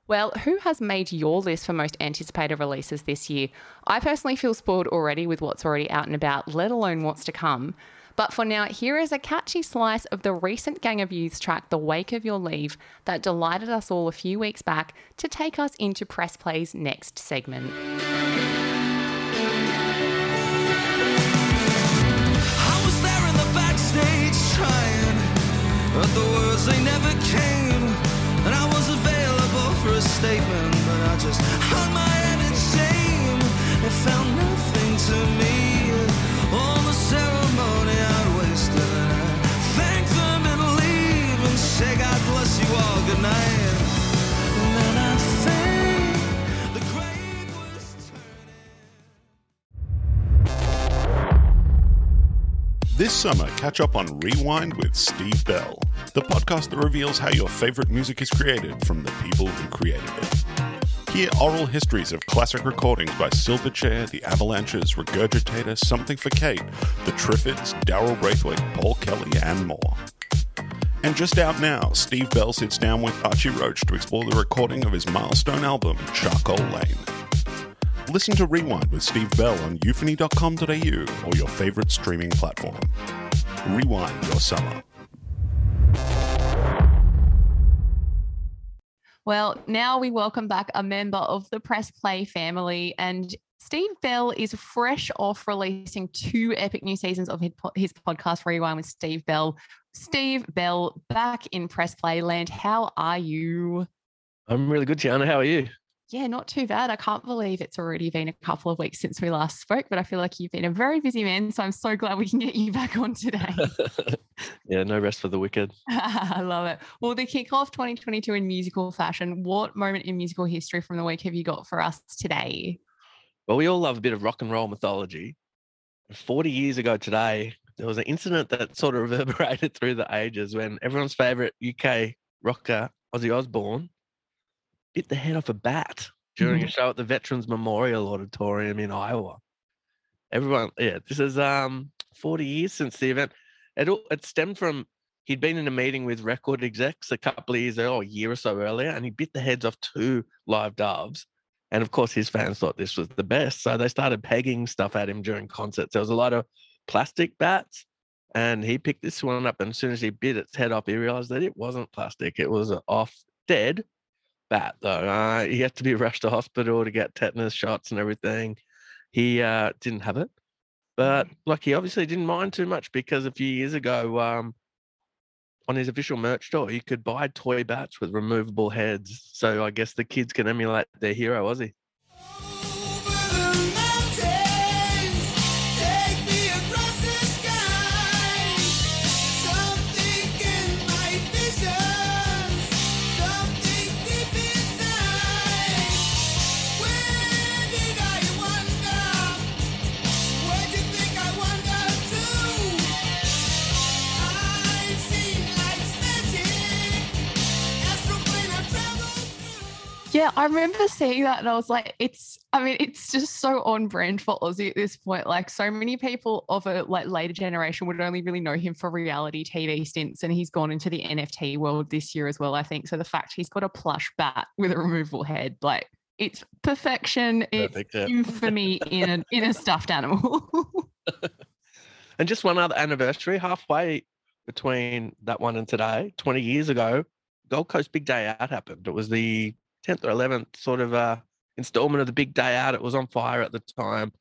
Well, who has made your list for most anticipated releases this year? I personally feel spoiled already with what's already out and about, let alone what's to come. But for now, here is a catchy slice of the recent Gang of Youths track, The Wake of Your Leave, that delighted us all a few weeks back to take us into Press Play's next segment. I was there in the backstage trying, but the words they never came. And I was available for a statement, but I just hung my head in shame. It nothing to me. This summer, catch up on Rewind with Steve Bell, the podcast that reveals how your favorite music is created from the people who created it. Hear oral histories of classic recordings by Silverchair, The Avalanches, Regurgitator, Something for Kate, The Triffids, Daryl Braithwaite, Paul Kelly, and more. And just out now, Steve Bell sits down with Archie Roach to explore the recording of his milestone album, Charcoal Lane. Listen to Rewind with Steve Bell on euphony.com.au or your favorite streaming platform. Rewind your summer. Well, now we welcome back a member of the Press Play family, and Steve Bell is fresh off releasing two epic new seasons of his podcast Rewind with Steve Bell. Steve Bell back in Press Play land. How are you? I'm really good, Tiana. How are you? Yeah, not too bad. I can't believe it's already been a couple of weeks since we last spoke, but I feel like you've been a very busy man. So I'm so glad we can get you back on today. yeah, no rest for the wicked. I love it. Well, the kickoff 2022 in musical fashion. What moment in musical history from the week have you got for us today? Well, we all love a bit of rock and roll mythology. 40 years ago today, there was an incident that sort of reverberated through the ages when everyone's favorite UK rocker, Ozzy Osbourne, bit the head off a bat during a show at the Veterans Memorial Auditorium in Iowa. Everyone, yeah, this is um 40 years since the event. It all it stemmed from he'd been in a meeting with record execs a couple of years or a year or so earlier, and he bit the heads off two live doves. And of course, his fans thought this was the best. So they started pegging stuff at him during concerts. There was a lot of plastic bats, and he picked this one up. And as soon as he bit its head off, he realized that it wasn't plastic. It was an off dead bat, though. Uh, he had to be rushed to hospital to get tetanus shots and everything. He uh, didn't have it. But like he obviously didn't mind too much because a few years ago, um, on his official merch store, you could buy toy bats with removable heads. So I guess the kids can emulate their hero, Ozzy. Yeah, I remember seeing that and I was like, it's, I mean, it's just so on brand for Ozzy at this point. Like, so many people of a like later generation would only really know him for reality TV stints, and he's gone into the NFT world this year as well, I think. So the fact he's got a plush bat with a removable head, like, it's perfection. It's Perfect, yeah. infamy in a, in a stuffed animal. And just one other anniversary, halfway between that one and today, 20 years ago, Gold Coast Big Day Out happened. It was the 10th or 11th sort of uh, installment of the Big Day Out. It was on fire at the time.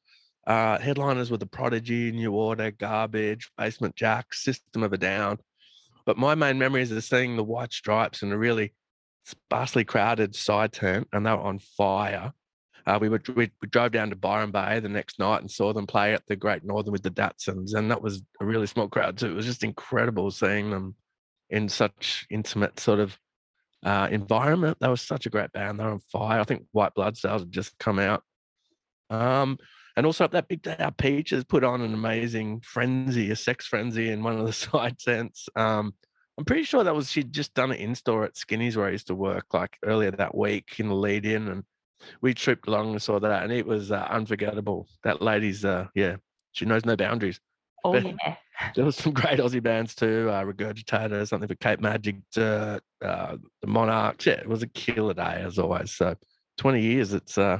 Uh, headliners were The Prodigy, New Order, Garbage, Basement Jaxx, System of a Down. But my main memories are seeing the White Stripes in a really sparsely crowded side tent, and they were on fire. Uh, we, were, we we drove down to Byron Bay the next night and saw them play at the Great Northern with the Datsuns, and that was a really small crowd too. It was just incredible seeing them in such intimate sort of uh, environment. They were such a great band. They were on fire. I think White Blood Cells had just come out. Um, and also at that big day, our Peaches put on an amazing frenzy, a sex frenzy in one of the side tents. Um, I'm pretty sure that was she'd just done it in store at Skinny's where I used to work like earlier that week in the lead in and we trooped along and saw that, and it was uh, unforgettable. That lady's, uh, yeah, she knows no boundaries. Oh But- yeah. There was some great Aussie bands too. Uh, Regurgitator, Something for Kate Magic, Dirt, uh, the Monarchs. Yeah, it was a killer day as always. So, twenty years, it's uh,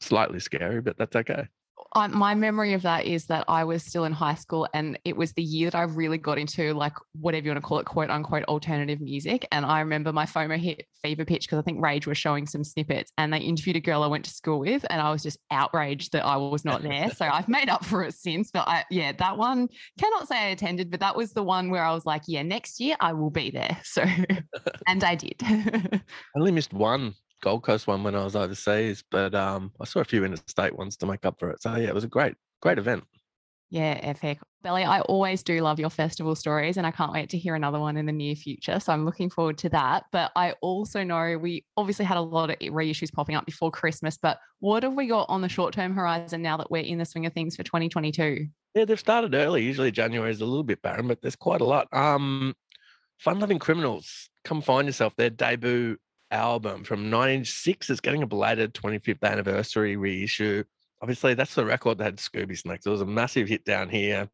slightly scary, but that's okay. I, my memory of that is that I was still in high school and it was the year that I really got into like whatever you want to call it, quote unquote alternative music. And I remember my FOMO hit fever pitch because I think Rage was showing some snippets and they interviewed a girl I went to school with and I was just outraged that I was not there. so I've made up for it since. But I yeah, that one cannot say I attended, but that was the one where I was like, yeah, next year I will be there. So and I did. I only missed one Gold Coast one when I was overseas, but um, I saw a few interstate ones to make up for it. So yeah, it was a great, great event. Yeah, epic. Belly, I always do love your festival stories, and I can't wait to hear another one in the near future. So I'm looking forward to that. But I also know we obviously had a lot of reissues popping up before Christmas. But what have we got on the short term horizon now that we're in the swing of things for 2022? Yeah, they've started early. Usually January is a little bit barren, but there's quite a lot. Um, Fun Lovin' Criminals, come find yourself. Their debut album from 96 is getting a belated 25th anniversary reissue. Obviously, that's the record that had Scooby Snacks. It was a massive hit down here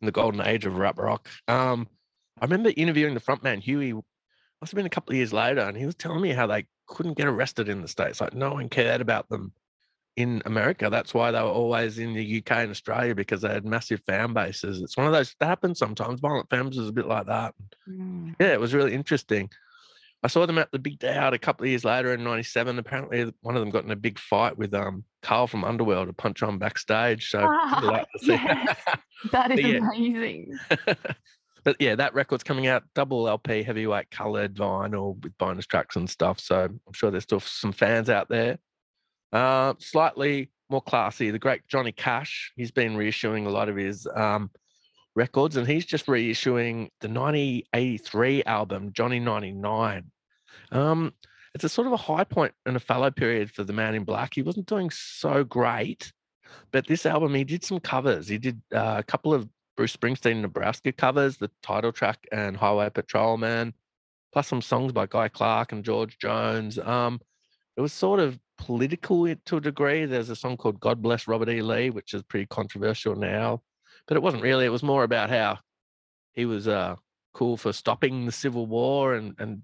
in the golden age of rap rock. Um, I remember interviewing the frontman Huey. Must have been a couple of years later, and he was telling me how they couldn't get arrested in the states. Like no one cared about them in America. That's why they were always in the UK and Australia because they had massive fan bases. It's one of those that happens sometimes. Violent Femmes is a bit like that. Yeah, it was really interesting. I saw them at the Big Day Out a couple of years later in '97. Apparently, one of them got in a big fight with um Karl from Underworld to punch on backstage. So I'd like yes. That is yeah. amazing. but yeah, that record's coming out double LP, heavyweight colored vinyl with bonus tracks and stuff. So I'm sure there's still some fans out there. Uh, slightly more classy, the great Johnny Cash. He's been reissuing a lot of his um, records, and he's just reissuing the 1983 album, Johnny 99. Um, it's a sort of a high point and a fallow period for the man in black. He wasn't doing so great, but this album, he did some covers. He did uh, a couple of Bruce Springsteen Nebraska covers, the title track and Highway Patrolman, plus some songs by Guy Clark and George Jones. Um, it was sort of political to a degree. There's a song called God Bless Robert E. Lee, which is pretty controversial now, but it wasn't really. It was more about how he was uh, cool for stopping the Civil War and and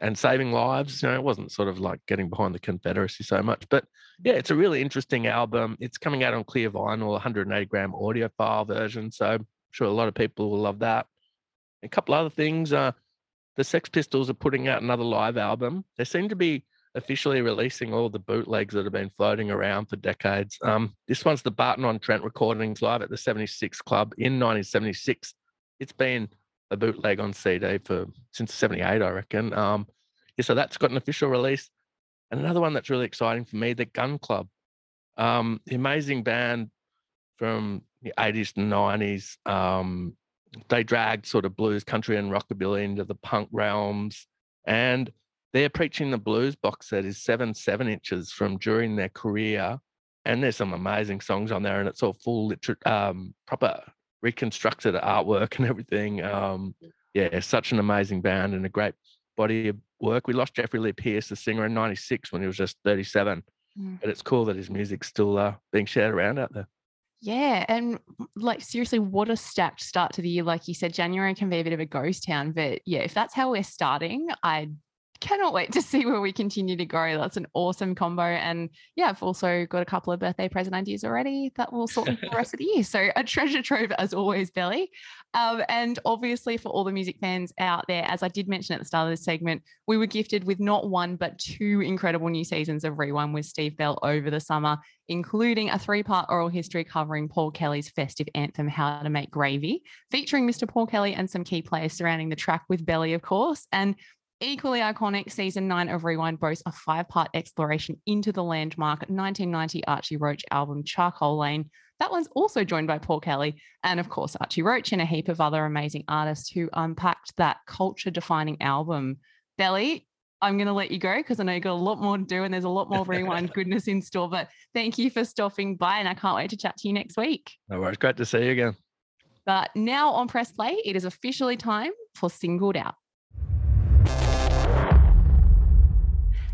and saving lives. You know, it wasn't sort of like getting behind the Confederacy so much. But yeah, it's a really interesting album. It's coming out on clear vinyl, 180 gram audiophile version. So I'm sure a lot of people will love that. A couple other things. Uh, the Sex Pistols are putting out another live album. They seem to be officially releasing all the bootlegs that have been floating around for decades. Um, this one's the Burton on Trent recordings live at the 76 Club in 1976. It's been a bootleg on CD for since 78, I reckon. Um, yeah, so that's got an official release. And another one that's really exciting for me, the Gun Club. Um, the amazing band from the 80s and 90s. Um, they dragged sort of blues, country, and rockabilly into the punk realms. And their preaching the blues box set is seven seven inches from during their career. And there's some amazing songs on there, and it's all full liter- um, proper reconstructed artwork and everything. Um, yeah, such an amazing band and a great body of work. We lost Jeffrey Lee Pierce, the singer, in '96 when he was just 37. Mm. But it's cool that his music's still uh, being shared around out there. Yeah. And like, seriously, what a stacked start to the year. Like you said, January can be a bit of a ghost town. But yeah, if that's how we're starting, I cannot wait to see where we continue to go. That's an awesome combo. And yeah, I've also got a couple of birthday present ideas already that will sort for the rest of the year. So a treasure trove as always, Belly. Um, and obviously for all the music fans out there, as I did mention at the start of this segment, we were gifted with not one, but two incredible new seasons of Rewind with Steve Bell over the summer, including a three part oral history covering Paul Kelly's festive anthem, How to Make Gravy, featuring Mr. Paul Kelly and some key players surrounding the track with Belly, of course. And Equally iconic, season nine of Rewind boasts a five part exploration into the landmark 1990 Archie Roach album Charcoal Lane. That one's also joined by Paul Kelly and, of course, Archie Roach and a heap of other amazing artists who unpacked that culture defining album. Belly, I'm going to let you go because I know you've got a lot more to do and there's a lot more Rewind goodness in store. But thank you for stopping by and I can't wait to chat to you next week. No worries. Great to see you again. But now on Press Play, it is officially time for Singled Out.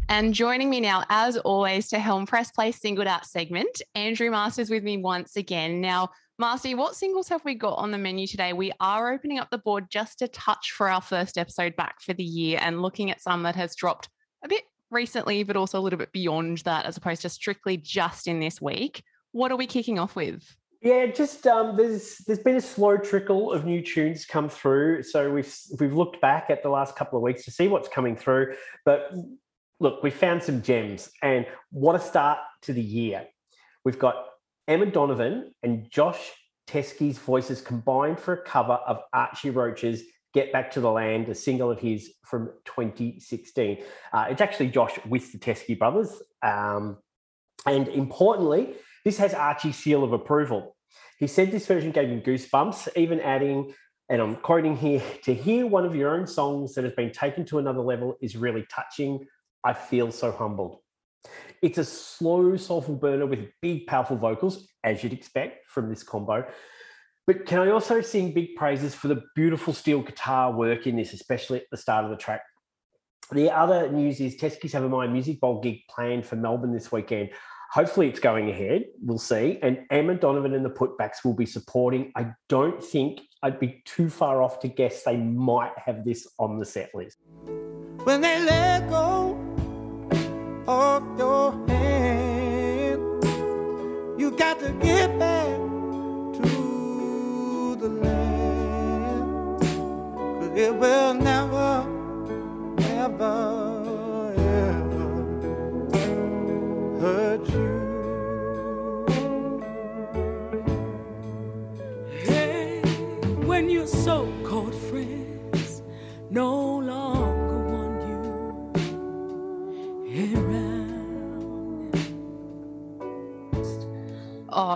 And joining me now, as always, to helm Press Play singled out segment, Andrew Masters with me once again. Now, Masty, what singles have we got on the menu today? We are opening up the board just a touch for our first episode back for the year and looking at some that has dropped a bit recently, but also a little bit beyond that, as opposed to strictly just in this week. What are we kicking off with? Yeah, just um, there's there's been a slow trickle of new tunes come through. So we've we've looked back at the last couple of weeks to see what's coming through. But look, we found some gems, and what a start to the year! We've got Emma Donovan and Josh Teskey's voices combined for a cover of Archie Roach's Get Back to the Land, a single of his from 2016. Uh, it's actually Josh with the Teskey brothers. Um, and importantly, this has Archie's seal of approval. He said this version gave him goosebumps, even adding, and I'm quoting here, to hear one of your own songs that has been taken to another level is really touching. I feel so humbled. It's a slow, soulful burner with big, powerful vocals, as you'd expect from this combo. But can I also sing big praises for the beautiful steel guitar work in this, especially at the start of the track? The other news is Teskey's have a Myer Music Bowl gig planned for Melbourne this weekend. Hopefully, it's going ahead. We'll see. And Emma Donovan and the Putbacks will be supporting. I don't think I'd be too far off to guess they might have this on the set list. when they let go of your hand. You got to get back to the land. 'Cause it will never, ever, ever hurt you. Hey, when your so-called friends no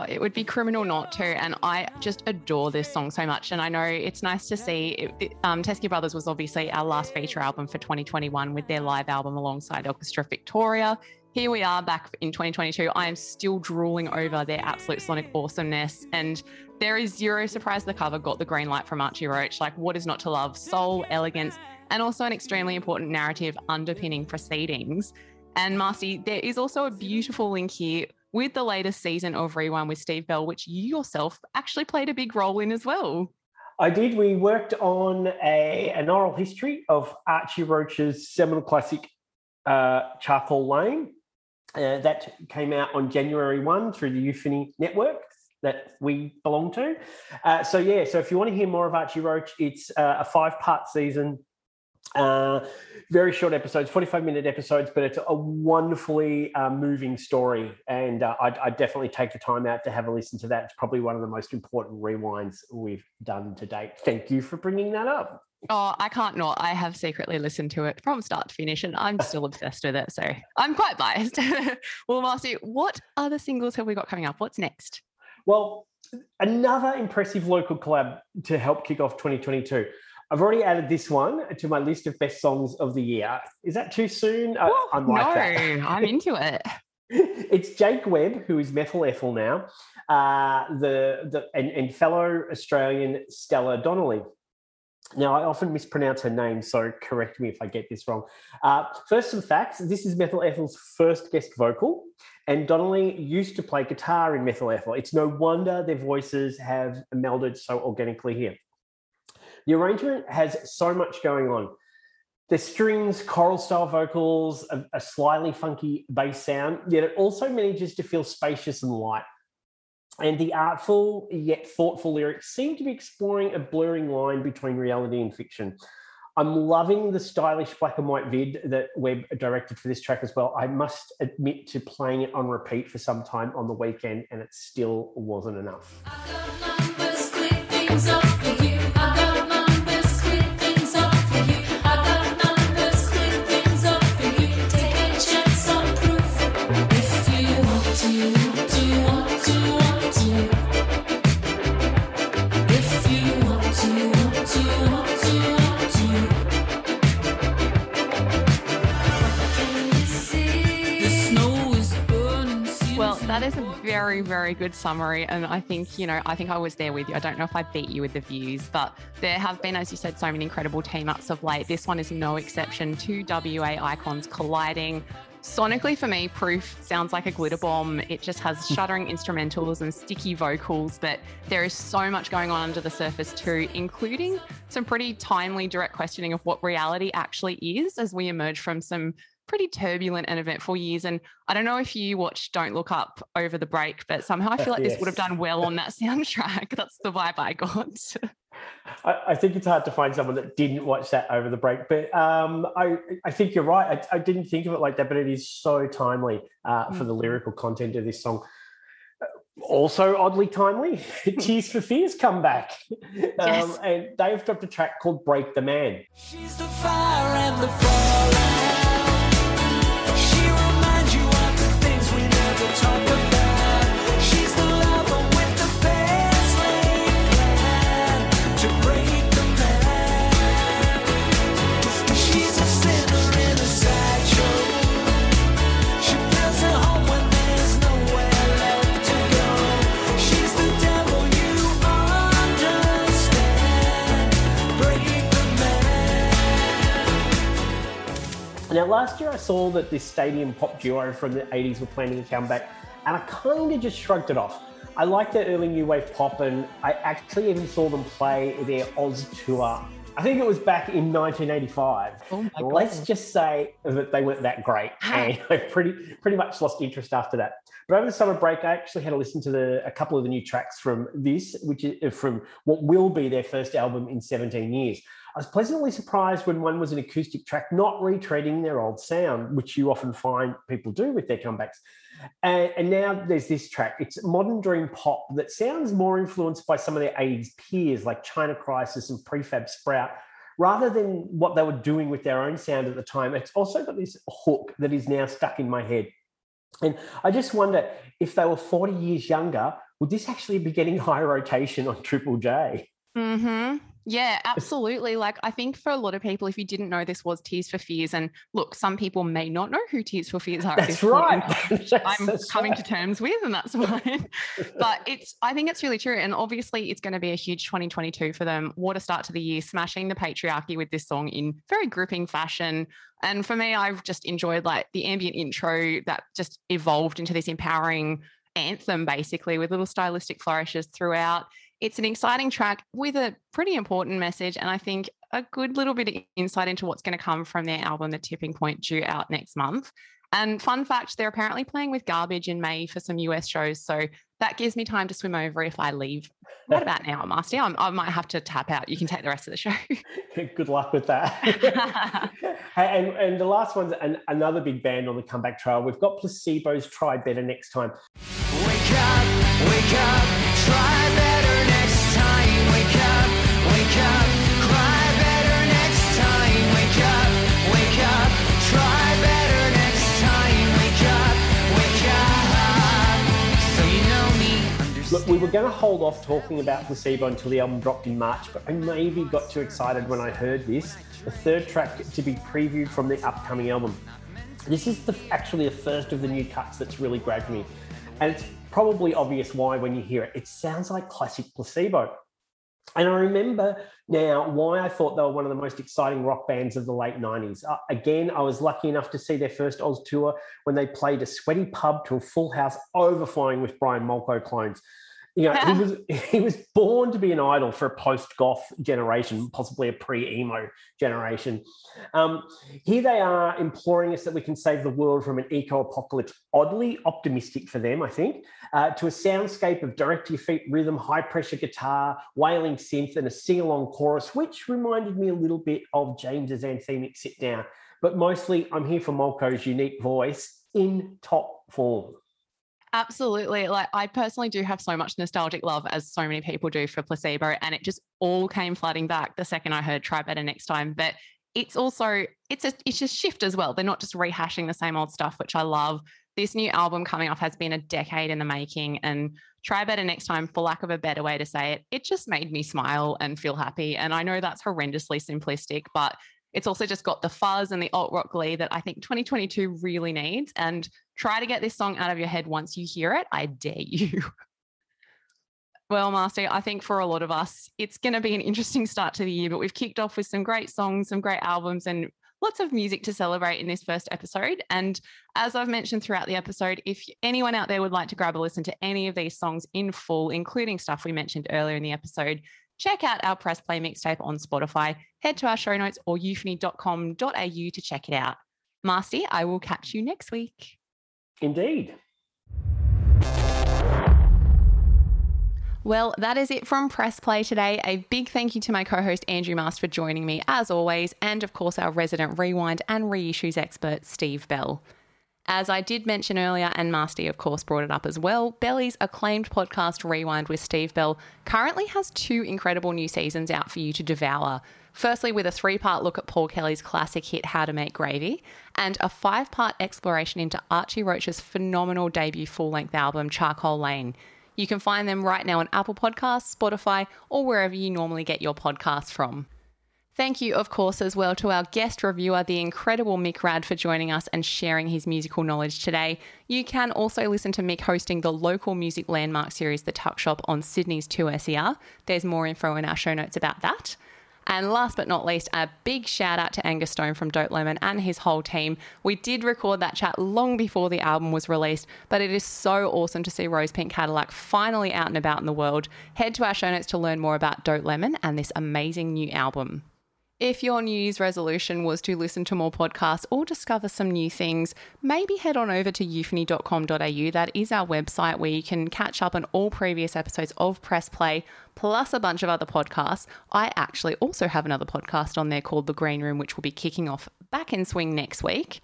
it would be criminal not to. And I just adore this song so much. And I know it's nice to see. It, um, Teskey Brothers was obviously our last feature album for 2021 with their live album alongside Orchestra Victoria. Here we are back in 2022. I am still drooling over their absolute sonic awesomeness. And there is zero surprise the cover got the green light from Archie Roach. Like, what is not to love? Soul, elegance, and also an extremely important narrative underpinning proceedings. And Marcy, there is also a beautiful link here with the latest season of Rewind with Steve Bell, which you yourself actually played a big role in as well. I did. We worked on a, an oral history of Archie Roach's seminal classic, uh, Charcoal Lane. Uh, that came out on January 1 through the Euphony network that we belong to. Uh, so, yeah, so if you want to hear more of Archie Roach, it's uh, a five part season. Uh, very short episodes, 45 minute episodes, but it's a wonderfully uh, moving story. And uh, I'd, I'd definitely take the time out to have a listen to that. It's probably one of the most important rewinds we've done to date. Thank you for bringing that up. Oh, I can't not. I have secretly listened to it from start to finish, and I'm still obsessed with it. So I'm quite biased. well, Marcy, what other singles have we got coming up? What's next? Well, another impressive local collab to help kick off 2022. I've already added this one to my list of best songs of the year. Is that too soon? I, I'm no, that. I'm into it. it's Jake Webb, who is Methyl Ethel now, uh, the, the and, and fellow Australian Stella Donnelly. Now, I often mispronounce her name, so correct me if I get this wrong. Uh, first, some facts. This is Methyl Ethel's first guest vocal, and Donnelly used to play guitar in Methyl Ethel. It's no wonder their voices have melded so organically here. The arrangement has so much going on. There's strings, choral style vocals, a, a slightly funky bass sound, yet it also manages to feel spacious and light. And the artful yet thoughtful lyrics seem to be exploring a blurring line between reality and fiction. I'm loving the stylish black and white vid that Webb directed for this track as well. I must admit to playing it on repeat for some time on the weekend, and it still wasn't enough. Very, very good summary. And I think, you know, I think I was there with you. I don't know if I beat you with the views, but there have been, as you said, so many incredible team ups of late. This one is no exception. Two WA icons colliding. Sonically, for me, Proof sounds like a glitter bomb. It just has hmm. shuddering instrumentals and sticky vocals, but there is so much going on under the surface too, including some pretty timely, direct questioning of what reality actually is as we emerge from some pretty turbulent and eventful years. And I don't know if you watched Don't Look Up over the break, but somehow I feel like this would have done well on that soundtrack. That's the vibe I got. I, I think it's hard to find someone that didn't watch that over the break, but um, I, I think you're right. I, I didn't think of it like that, but it is so timely uh, for the Mhm. lyrical content of this song. Uh, Also, oddly timely, Tears for Fears come back. Yes. Um, and they've dropped a track called Break the Man. Now, last year I saw that this stadium pop duo from the 80s were planning a comeback, and I kind of just shrugged it off. I like their early new wave pop, and I actually even saw them play their Oz tour. I think it was back in 1985. Oh Let's just say that they weren't that great, and I pretty pretty much lost interest after that. But over the summer break, I actually had to listen to the, a couple of the new tracks from this, which is from what will be their first album in 17 years. I was pleasantly surprised when one was an acoustic track, not retreading their old sound, which you often find people do with their comebacks. And, and now there's this track. It's modern dream pop that sounds more influenced by some of their 80s peers like China Crisis and Prefab Sprout, rather than what they were doing with their own sound at the time. It's also got this hook that is now stuck in my head. And I just wonder if they were 40 years younger, would this actually be getting high rotation on Triple J? hmm Yeah, absolutely. Like, I think for a lot of people, if you didn't know this was Tears for Fears, and look, some people may not know who Tears for Fears are. That's right. That's- I'm that's coming right. to terms with, and that's fine. but it's, I think it's really true. And obviously, it's going to be a huge 2022 for them. What a start to the year, smashing the patriarchy with this song in very gripping fashion. And for me, I've just enjoyed like the ambient intro that just evolved into this empowering anthem, basically, with little stylistic flourishes throughout. It's an exciting track with a pretty important message, and I think a good little bit of insight into what's going to come from their album, The Tipping Point, due out next month. And fun fact, they're apparently playing with Garbage in May for some US shows. So that gives me time to swim over if I leave. What about now, Masty? I'm, I might have to tap out. You can take the rest of the show. Good luck with that. Hey, and, and the last one's an, another big band on the comeback trail. We've got Placebo's Try Better Next Time. Wake up, wake up, try Look, we were going to hold off talking about Placebo until the album dropped in March, but I maybe got too excited when I heard this. The third track to be previewed from the upcoming album. This is the, actually the first of the new cuts that's really grabbed me. And it's probably obvious why when you hear it. It sounds like classic placebo. And I remember now why I thought they were one of the most exciting rock bands of the late 90s. Uh, again, I was lucky enough to see their first Oz tour when they played a sweaty pub to a full house overflowing with Brian Molko clones. You know, he was he was born to be an idol for a post-goth generation, possibly a pre-emo generation. Um, here they are imploring us that we can save the world from an eco-apocalypse. Oddly optimistic for them, I think, uh, to a soundscape of direct-to-your-feet rhythm, high-pressure guitar, wailing synth, and a sing-along chorus, which reminded me a little bit of James's anthemic "Sit Down." But mostly, I'm here for Molko's unique voice in top form. Absolutely. Like I personally do have so much nostalgic love as so many people do for placebo. And it just all came flooding back the second I heard try better next time. But it's also it's a it's a shift as well. They're not just rehashing the same old stuff, which I love. This new album coming off has been a decade in the making and try better next time, for lack of a better way to say it. It just made me smile and feel happy. And I know that's horrendously simplistic, but It's also just got the fuzz and the alt rock glee that I think 2022 really needs. And try to get this song out of your head once you hear it. I dare you. Well, Master, I think for a lot of us, it's going to be an interesting start to the year, but we've kicked off with some great songs, some great albums, and lots of music to celebrate in this first episode. And as I've mentioned throughout the episode, if anyone out there would like to grab a listen to any of these songs in full, including stuff we mentioned earlier in the episode, check out our Press Play mixtape on Spotify. Head to our show notes or euphony.com.au to check it out. Masty, I will catch you next week. Indeed. Well, that is it from Press Play today. A big thank you to my co host Andrew Mast for joining me as always, and of course, our resident rewind and reissues expert, Steve Bell. As I did mention earlier, and Masty, of course, brought it up as well, Belly's acclaimed podcast Rewind with Steve Bell currently has two incredible new seasons out for you to devour. Firstly, with a three part look at Paul Kelly's classic hit How to Make Gravy, and a five part exploration into Archie Roach's phenomenal debut full length album, Charcoal Lane. You can find them right now on Apple Podcasts, Spotify, or wherever you normally get your podcasts from. Thank you, of course, as well to our guest reviewer, the incredible Mick Rad, for joining us and sharing his musical knowledge today. You can also listen to Mick hosting the local music landmark series, The Tuckshop, on Sydney's 2SER. There's more info in our show notes about that. And last but not least, a big shout out to Angus Stone from Dope Lemon and his whole team. We did record that chat long before the album was released, but it is so awesome to see Rose Pink Cadillac finally out and about in the world. Head to our show notes to learn more about Dope Lemon and this amazing new album. If your New Year's resolution was to listen to more podcasts or discover some new things, maybe head on over to euphony.com.au. That is our website where you can catch up on all previous episodes of Press Play, plus a bunch of other podcasts. I actually also have another podcast on there called The Green Room, which will be kicking off back in swing next week.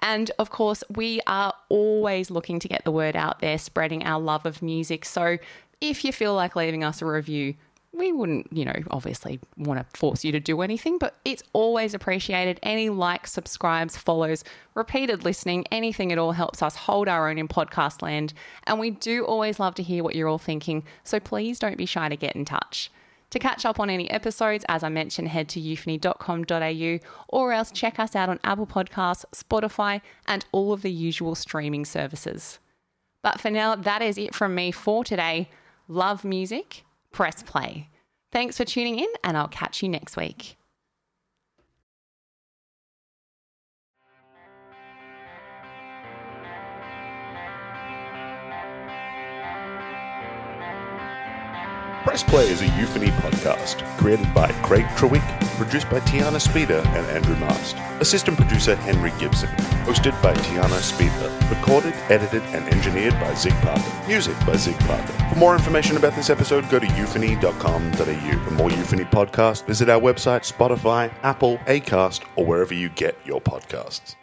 And of course, we are always looking to get the word out there, spreading our love of music. So if you feel like leaving us a review, we wouldn't, you know, obviously want to force you to do anything, but it's always appreciated. Any likes, subscribes, follows, repeated listening, anything at all helps us hold our own in podcast land. And we do always love to hear what you're all thinking, so please don't be shy to get in touch. To catch up on any episodes, as I mentioned, head to euphony.com.au or else check us out on Apple Podcasts, Spotify, and all of the usual streaming services. But for now, that is it from me for today. Love music, press play. Thanks for tuning in, and I'll catch you next week. Press Play is a euphony podcast created by Craig Trewick, produced by Tiana Speter and Andrew Mast. Assistant producer Henry Gibson. Hosted by Tiana Speter. Recorded, edited, and engineered by Zig Parker. Music by Zig Parker. For more information about this episode, go to euphony.com.au. For more euphony podcasts, visit our website, Spotify, Apple, Acast, or wherever you get your podcasts.